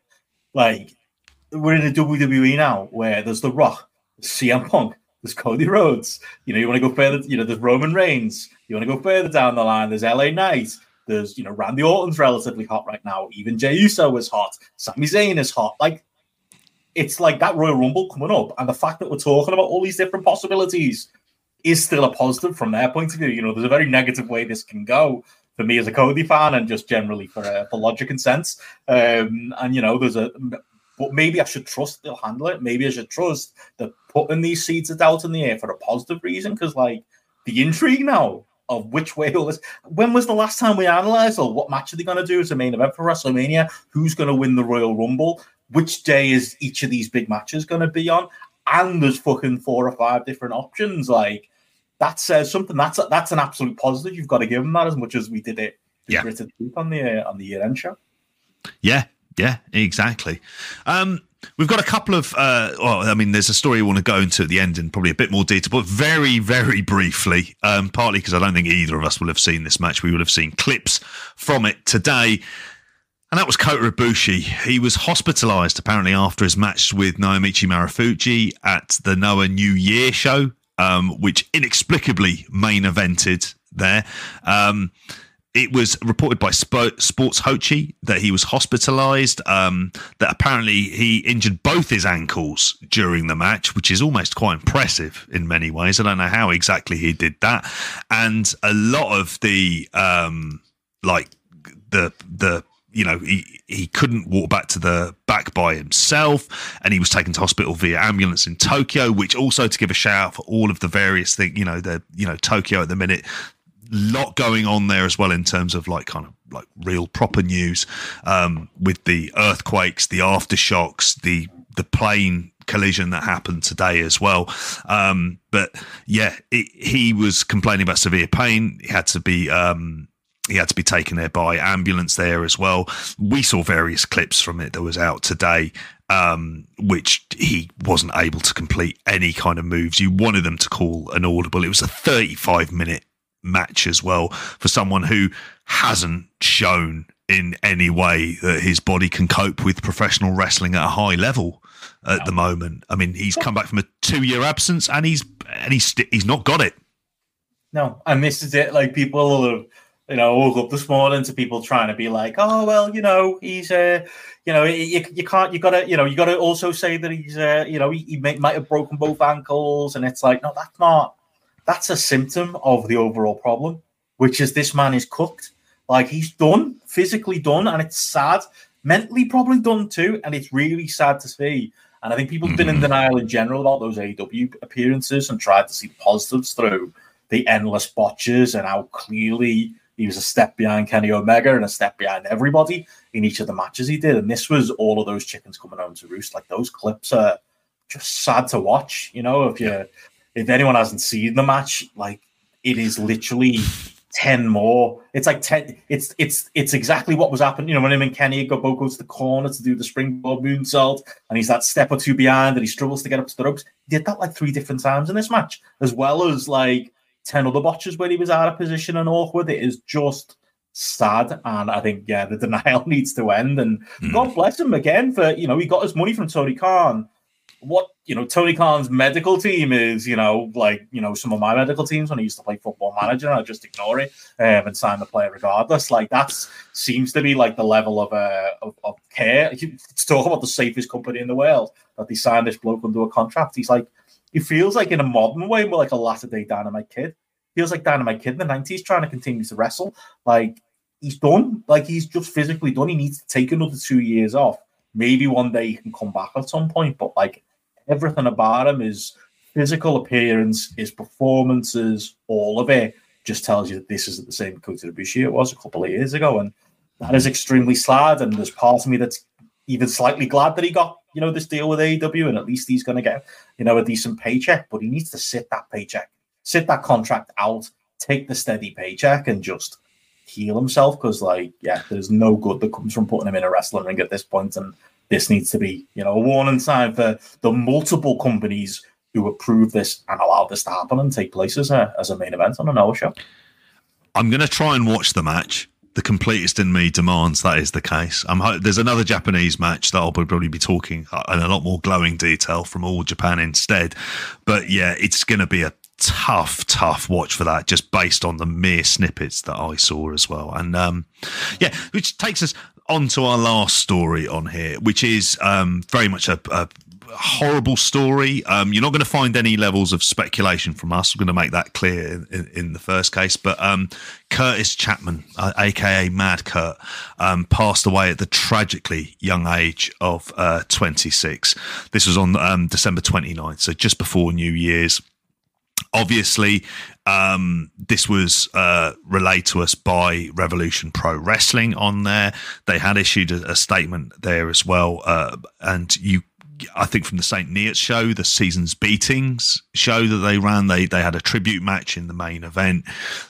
Like, we're in a WWE now where there's The Rock, CM Punk, there's Cody Rhodes. You know, you want to go further, you know, there's Roman Reigns. You want to go further down the line, there's LA Knight there's, you know, Randy Orton's relatively hot right now. Even Jey Uso is hot. Sami Zayn is hot. Like, it's like that Royal Rumble coming up. And the fact that we're talking about all these different possibilities is still a positive from their point of view. You know, there's a very negative way this can go for me as a Cody fan and just generally for, uh, for logic and sense. Um, and, you know, there's a, but maybe I should trust they'll handle it. Maybe I should trust that putting these seeds of doubt in the air for a positive reason because, like, the intrigue now of which way it was. When was the last time we analysed or what match are they going to do as a main event for WrestleMania? Who's going to win the Royal Rumble? Which day is each of these big matches going to be on? And there's fucking four or five different options. Like that says something. That's a, that's an absolute positive. You've got to give them that as much as we did it. Yeah. on the uh, on the year end show. Yeah, yeah, exactly. Um, We've got a couple of, uh, well, I mean, there's a story I want to go into at the end in probably a bit more detail, but very, very briefly, um, partly because I don't think either of us will have seen this match. We will have seen clips from it today. And that was Kota Ibushi. He was hospitalized apparently after his match with Naomichi Marufuji at the Noah New Year show, um, which inexplicably main evented there. Um, it was reported by Sports Hochi that he was hospitalized, um, that apparently he injured both his ankles during the match, which is almost quite impressive in many ways. I don't know how exactly he did that. And a lot of the, um, like, the, the, you know, he, he couldn't walk back to the back by himself and he was taken to hospital via ambulance in Tokyo, which also to give a shout out for all of the various things, you know, the, you know, Tokyo at the minute, lot going on there as well in terms of like kind of like real proper news um, with the earthquakes, the aftershocks, the the plane collision that happened today as well. Um, but yeah, it, he was complaining about severe pain. He had to be um, he had to be taken there by ambulance there as well. We saw various clips from it that was out today, um, which he wasn't able to complete any kind of moves. You wanted them to call an audible. It was a 35 minute match as well for someone who hasn't shown in any way that his body can cope with professional wrestling at a high level at no. the moment. I mean, he's come back from a two-year absence, and he's and he's he's not got it. No, and this is it. Like people have, you know, woke up this morning to people trying to be like, oh well, you know, he's uh you know, you, you can't, you gotta, you know, you gotta also say that he's, uh, you know, he, he may, might have broken both ankles, and it's like, no, that's not, that's a symptom of the overall problem, which is this man is cooked. Like he's done, physically done, and it's sad, mentally probably done too, and it's really sad to see. And I think people have been in mm-hmm. denial in general about those AEW appearances and tried to see positives through the endless botches and how clearly he was a step behind Kenny Omega and a step behind everybody in each of the matches he did. And this was all of those chickens coming home to roost. Like those clips are just sad to watch. You know, if you if anyone hasn't seen the match, like it is literally 10 more. It's like 10. It's it's it's exactly what was happening. You know, when him and Kenny go both go to the corner to do the springboard moonsault, and he's that step or two behind, and he struggles to get up to the ropes. He did that like three different times in this match, as well as like 10 other botches where he was out of position and awkward. It is just sad. And I think, yeah, the denial needs to end. And mm. God bless him again for, you know, he got his money from Tony Khan what you know Tony Khan's medical team is, you know, like you know some of my medical teams when I used to play football manager, I just ignore it um, and sign the player regardless. Like that seems to be like the level of uh, of, of care. Let's talk about the safest company in the world that they signed this bloke under a contract. He's like, he feels like in a modern way more like a latter day Dynamite Kid. Feels like Dynamite Kid in the nineties trying to continue to wrestle. Like he's done. Like he's just physically done. He needs to take another two years off. Maybe one day he can come back at some point, but like everything about him, is physical appearance, his performances, all of it just tells you that this isn't the same Kota Ibushi it was a couple of years ago. And that is extremely sad. And there's part of me that's even slightly glad that he got, you know, this deal with AEW and at least he's going to get, you know, a decent paycheck. But he needs to sit that paycheck, sit that contract out, take the steady paycheck and just heal himself because, like, yeah, there's no good that comes from putting him in a wrestling ring at this. And this needs to be, you know, a warning sign for the multiple companies who approve this and allow this to happen and take place as a as a main event on a Noah show. I'm going to try and watch the match. The completest in me demands that is the case. I'm there's another Japanese match that I'll probably be talking uh, in a lot more glowing detail from all Japan instead. But yeah, it's going to be a tough, tough watch for that, just based on the mere snippets that I saw as well. And um, yeah, which takes us on to our last story on here, which is um, very much a, a horrible story. Um, you're not going to find any levels of speculation from us. We're going to make that clear in, in, the first case. But um, Kurtis Chapman, uh, aka Mad Kurt, um, passed away at the tragically young age of uh, 26. This was on um, December 29th, so just before New Year's. Obviously, um, this was uh, relayed to us by Revolution Pro Wrestling on there. They had issued a, a statement there as well, uh, and you. I think from the St. Neots show, the season's beatings show that they ran, they they had a tribute match in the main event.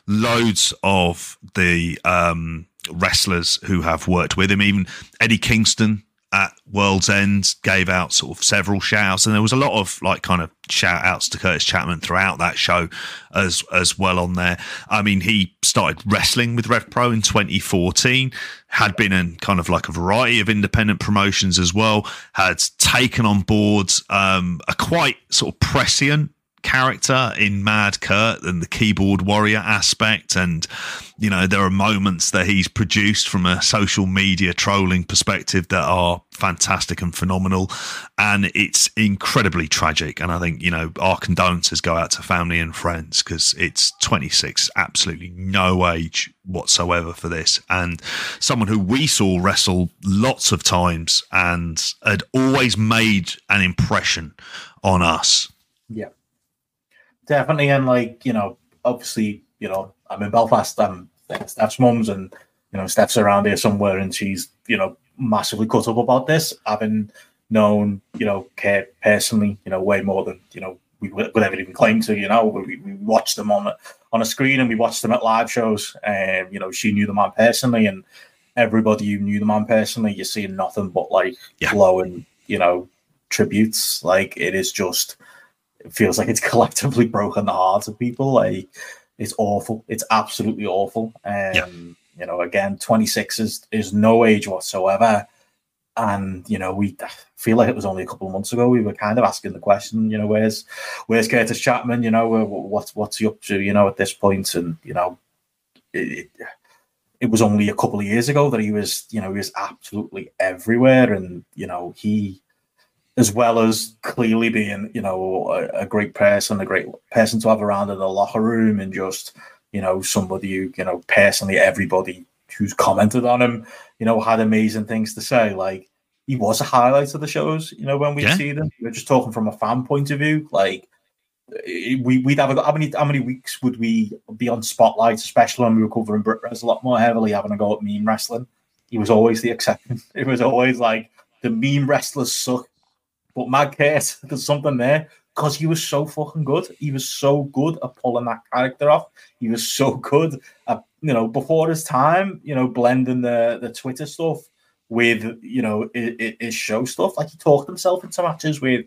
Loads of the um, wrestlers who have worked with him, even Eddie Kingston at World's End gave out sort of several shouts, and there was a lot of like kind of shout outs to Kurtis Chapman throughout that show as as well on there. I mean, he started wrestling with Rev Pro in 2014, had been in kind of like a variety of independent promotions as well, had taken on board um, a quite sort of prescient character in Mad Kurt and the keyboard warrior aspect. And, you know, there are moments that he's produced from a social media trolling perspective that are fantastic and phenomenal. And it's incredibly tragic. And I think, you know, our condolences go out to family and friends because it's 26, absolutely no age whatsoever for this. And someone who we saw wrestle lots of times and had always made an impression on us. Yeah definitely. And like you know, obviously, you know, I'm in Belfast. I'm Steph's mum's, and you know, Steph's around here somewhere, and she's you know massively cut up about this, having known you know Kate personally, you know, way more than you know we would ever even claim to. You know, we, we watched them on on a screen and we watched them at live shows. And um, you know, she knew the man personally, and everybody who knew the man personally, you're seeing nothing but like yeah. glowing, you know, tributes. Like it is just it feels like it's collectively broken the hearts of people. Like it's awful. It's absolutely awful. Um, yeah. You know, again, 26 is is no age whatsoever. And you know, we feel like it was only a couple of months ago we were kind of asking the question, you know, where's where's Kurtis Chapman? You know, what's what's he up to? You know, at this point, and you know, it, it was only a couple of years ago that he was, you know, he was absolutely everywhere, and you know, he as well as clearly being, you know, a, a, great person, a great person to have around in the locker room, and just, you know, somebody who, you know, personally everybody who's commented on him, you know, had amazing things to say. Like he was a highlight of the shows, you know, when we yeah. see them. We're just talking from a fan point of view, like eh, we, would have a, how many how many weeks would we be on spotlight, especially when we were covering Brit Wres a lot more heavily, having a go at meme wrestling. He was always the exception. It was always like the meme wrestlers suck but Mad Kurt, there's something there because he was so fucking good. He was so good at pulling that character off. He was so good at, you know, before his time, you know, blending the, the Twitter stuff with, you know, his, show stuff. Like he talked himself into matches with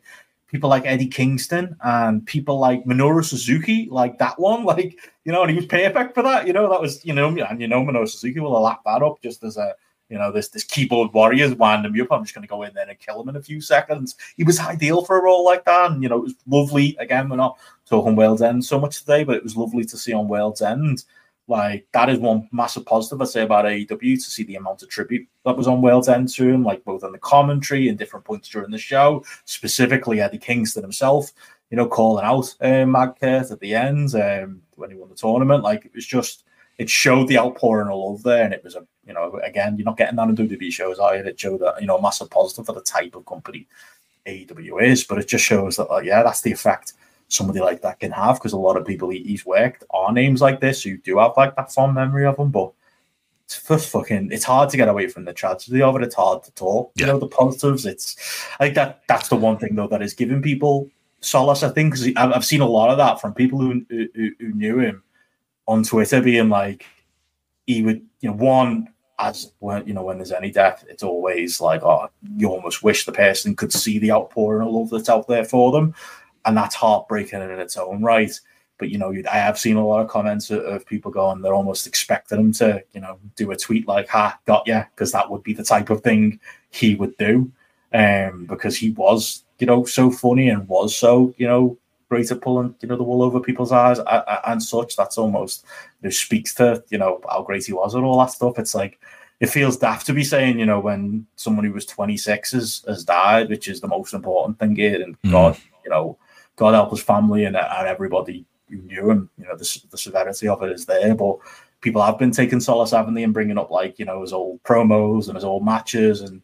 people like Eddie Kingston and people like Minoru Suzuki, like that one, like, you know, and he was perfect for that. You know, that was, you know, and you know, Minoru Suzuki will lapped that up just as a, you know, this this keyboard warrior is winding me up. I'm just going to go in there and kill him in a few seconds. He was ideal for a role like that, and you know, it was lovely. Again, we're not talking World's End so much today, but it was lovely to see on World's End. Like that is one massive positive I say about AEW to see the amount of tribute that was on World's End to him, like both in the commentary and different points during the show. Specifically, Eddie Kingston himself, you know, calling out Mad at the end um, when he won the tournament. Like it was just it showed the outpouring of love there, and it was a you know again you're not getting that in WWE shows either. It showed that you know massive positive for the type of company AEW is, but it just shows that like, yeah, that's the effect somebody like that can have because a lot of people he's worked are names like this who do have like that fond memory of him, but. It's for fucking. It's hard to get away from the tragedy of it. It's hard to talk. Yeah. You know the positives. It's I think that that's the one thing though that is giving people solace. I think because I've seen a lot of that from people who, who, who knew him on Twitter being like, he would, you know, one, as when you know when there's any death, it's always like, oh, you almost wish the person could see the outpouring of love that's out there for them, and that's heartbreaking in its own right. But you know, I have seen a lot of comments of, of people going, they're almost expecting him to, you know, do a tweet like, "Ha, got ya," because that would be the type of thing he would do, um, because he was, you know, so funny and was so, you know, great at pulling you know the wool over people's eyes and such. That's almost you know, speaks to you know how great he was and all that stuff. It's like it feels daft to be saying you know when someone who was 26 has, has died, which is the most important thing here, and mm. God you know God help his family and, and everybody who knew him. You know the, the severity of it is there, but people have been taking solace, haven't they, and bringing up like you know his old promos and his old matches and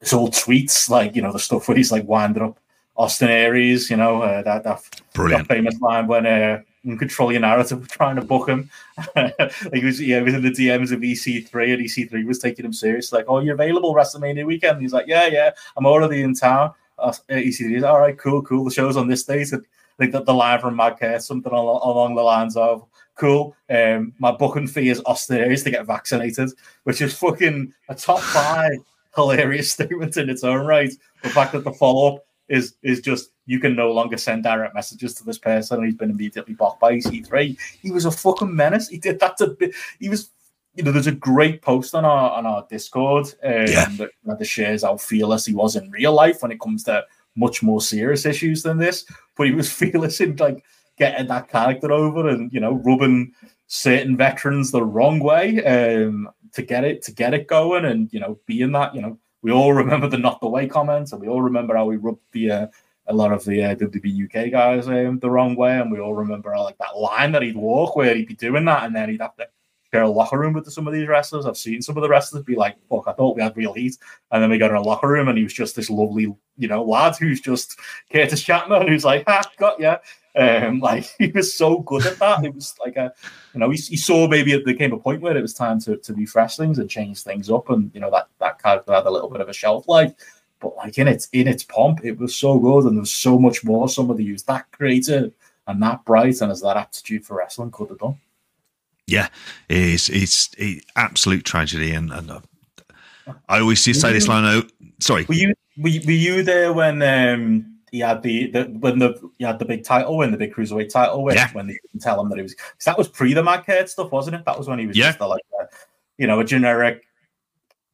his old tweets, like you know the stuff where he's like winding up Austin Aries, you know, uh, that, that, that famous line when uh, control your narrative trying to book him. like he was yeah, he was in the DMs of EC3 and EC3 was taking him serious, like, oh, you're available WrestleMania weekend. he's like, Yeah, yeah, I'm already in town. Uh, EC3 is all right, cool, cool. The show's on this date. And think that the line from Mad Kurt, something along, along the lines of cool. Um, my booking fee is Austin Aries to get vaccinated, which is fucking a top five hilarious statement in its own right. The fact that the follow up is is just you can no longer send direct messages to this person. He's been immediately blocked by EC3. He was a fucking menace. He did that to bit. He was, you know, there's a great post on our on our Discord um, yeah. that, that shares how fearless he was in real life when it comes to much more serious issues than this. But he was fearless in like getting that character over and you know rubbing certain veterans the wrong way um, to get it to get it going and you know being that you know we all remember the not the way comments, and we all remember how we rubbed the uh, a lot of the uh, WB UK guys um, the wrong way, and we all remember like that line that he'd walk where he'd be doing that, and then he'd have to share a locker room with some of these wrestlers. I've seen some of the wrestlers be like, "Fuck, I thought we had real heat," and then we got in a locker room, and he was just this lovely, you know, lad who's just Kurtis Chapman, who's like, "Ha, got ya." Um, like he was so good at that. It was like a, you know, he, he saw maybe there came a point where it was time to, to refresh things and change things up, and you know that that character had a little bit of a shelf life. But like in its in its pomp, it was so good, and there was so much more somebody who's that creative and that bright and has that aptitude for wrestling could have done. Yeah, it's it's it, absolute tragedy, and, and uh, I always to say this line. Oh, sorry, were you were you, were you there when? um he had the, the when the he had the big title win, the big cruiserweight title win, yeah. when they didn't tell him that he was. that was pre the Mad Kurt stuff, wasn't it? That was when he was yeah. just the, like you know, a generic,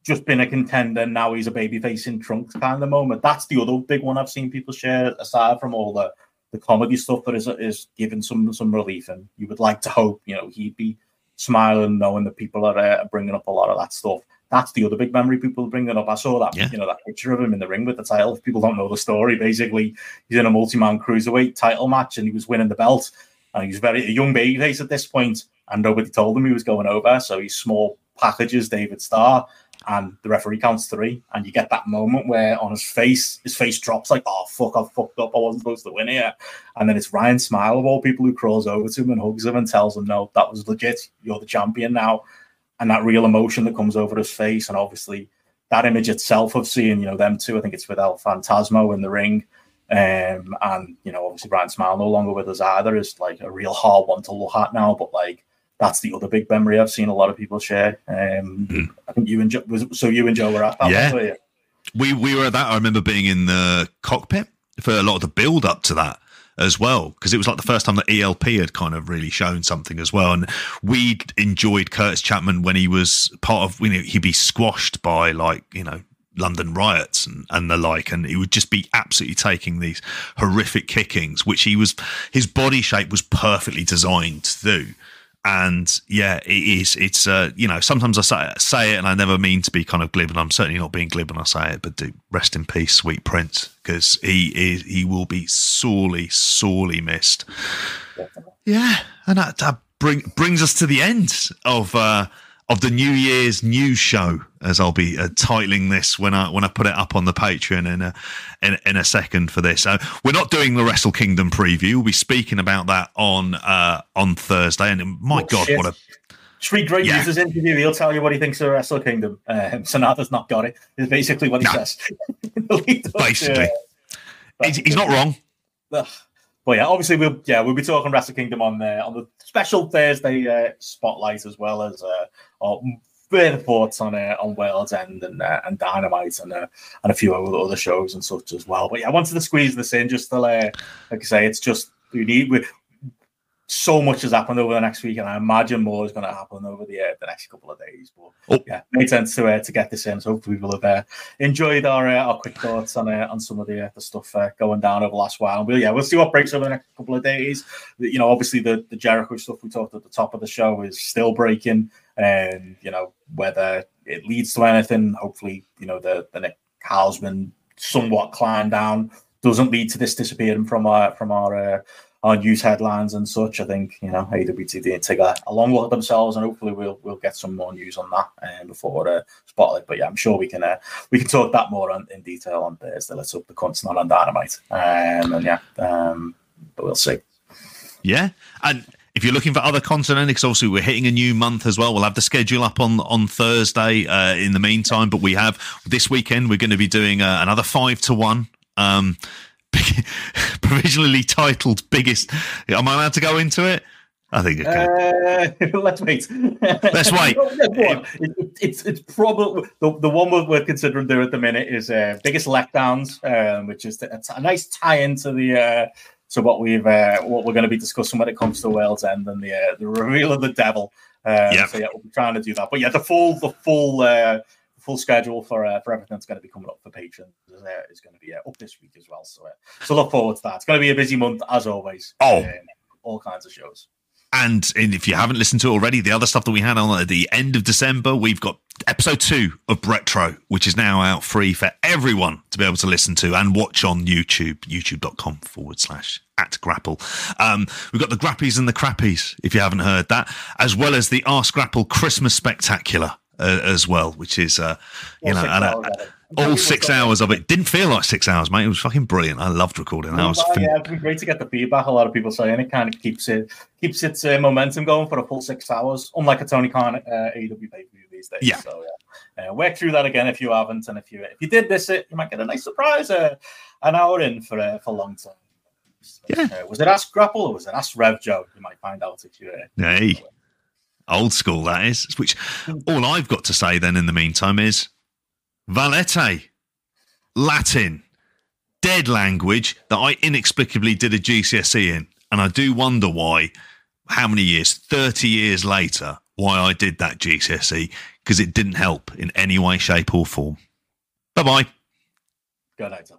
just been a contender. Now he's a babyface in trunks kind of moment. That's the other big one I've seen people share aside from all the the comedy stuff that is is giving some some relief. And you would like to hope, you know, he'd be smiling knowing that people are uh, bringing up a lot of that stuff. That's the other big memory people bringing up. I saw that, yeah. you know, that picture of him in the ring with the title. If people don't know the story, basically, he's in a multi-man cruiserweight title match and he was winning the belt. And he's very a young babyface at this point, and nobody told him he was going over. So he's small packages David Starr, and the referee counts three, and you get that moment where on his face, his face drops like, "Oh fuck, I fucked up. I wasn't supposed to win here." And then it's Ryan Smile of all people who crawls over to him and hugs him and tells him, "No, that was legit. You're the champion now." And that real emotion that comes over his face, and obviously that image itself of seeing, you know, them two. I think it's with El Phantasmo in the ring. Um, and you know, obviously Ryan Smile no longer with us either is like a real hard one to look at now. But like that's the other big memory I've seen a lot of people share. Um, mm. I think you and Joe was so you and Joe were at that. Yeah, one, we we were at that. I remember being in the cockpit for a lot of the build up to that as well because it was like the first time that ELP had kind of really shown something as well. And we enjoyed Kurtis Chapman when he was part of you know he'd be squashed by like you know London riots and, and the like, and he would just be absolutely taking these horrific kickings, which he was his body shape was perfectly designed to do and yeah, it is. It's uh, you know, sometimes I say, say it, and I never mean to be kind of glib, and I'm certainly not being glib when I say it. But do rest in peace, sweet Prince, because he is he will be sorely, sorely missed. Yeah, and that, that bring, brings us to the end of uh, of the New Year's new show, as I'll be uh, titling this when I when I put it up on the Patreon in a in, in a second for this. Uh, we're not doing the Wrestle Kingdom preview. We'll be speaking about that on uh, on Thursday. And my oh, God, shit. what a Street Great yeah. User's interview. He'll tell you what he thinks of Wrestle Kingdom. Um, Sanada's not got it. Is basically what he no. says. basically, he's, he's, not wrong. Ugh. But yeah, obviously we'll yeah we'll be talking Wrestle Kingdom on uh, on the special Thursday uh, spotlight as well as uh, our further thoughts on uh, on World's End and uh, and Dynamite and uh, and a few other shows and such as well. But yeah, I wanted to squeeze this in just to uh, like I say, it's just we need we so much has happened over the next week, and I imagine more is going to happen over the uh, the next couple of days. But oh. yeah, made sense to uh, to get this in. So hopefully we'll have uh, enjoyed our uh, our quick thoughts on uh, on some of the uh, the stuff going down over the last while. And we'll yeah, we'll see what breaks over the next couple of days. You know, obviously the the Jericho stuff we talked at the top of the show is still breaking, and you know whether it leads to anything. Hopefully, you know the the Nick Hausman somewhat climb down doesn't lead to this disappearing from our from our our news headlines and such. I think you know AWTD take a, a long look at themselves, and hopefully we'll we'll get some more news on that um, before uh, spotlight. But yeah, I'm sure we can uh, we can talk that more on, in detail on Thursday. Let's hope the cunt's not on dynamite. Um, and yeah, um, but we'll see. Yeah, and if you're looking for other content, because obviously we're hitting a new month as well. We'll have the schedule up on on Thursday. Uh, in the meantime, but we have this weekend we're going to be doing uh, another five to one. Um, provisionally titled biggest. Am I allowed to go into it? I think can. Uh, let's wait. Let's wait. it, it's it's probably the, the one we're, we're considering there at the minute is uh, biggest letdowns, um, which is a, a nice tie into the uh, to what we've uh, what we're going to be discussing when it comes to World's End and the uh, the reveal of the devil. Um, yep. So yeah, we'll be trying to do that. But yeah, the full the full uh, full schedule for uh, for everything that's going to be coming up for patrons is, uh, is going to be uh, up this week as well. So, uh, so look forward to that. It's going to be a busy month as always. Oh, um, all kinds of shows. And, if you haven't listened to it already, the other stuff that we had on at the end of December, we've got episode two of Retro, which is now out free for everyone to be able to listen to and watch on YouTube, youtube.com forward slash at GRAPPL. Um, we've got the Grappies and the Crappies, if you haven't heard that, as well as the Ask GRAPPL Christmas Spectacular uh, as well, which is uh, you all know, and, all six hours of it didn't feel like six hours, mate. It was fucking brilliant. I loved recording. That was yeah, it's been great to get the feedback. A lot of people saying it kind of keeps it keeps its uh, momentum going for a full six hours, unlike a Tony Khan uh, AEW pay per view these days. Yeah. So yeah, uh, work through that again if you haven't, and if you if you did this, it you might get a nice surprise uh, an hour in for uh, for long term. Yeah. Uh, was it Ask GRAPPL or was it Ask Rev Joe? You might find out if you. Uh, hey. Old school, that is. Which all I've got to say then in the meantime is Valete, Latin, dead language that I inexplicably did a GCSE in. And I do wonder why, how many years, 30 years later, why I did that GCSE because it didn't help in any way, shape, or form. Bye bye. Good night.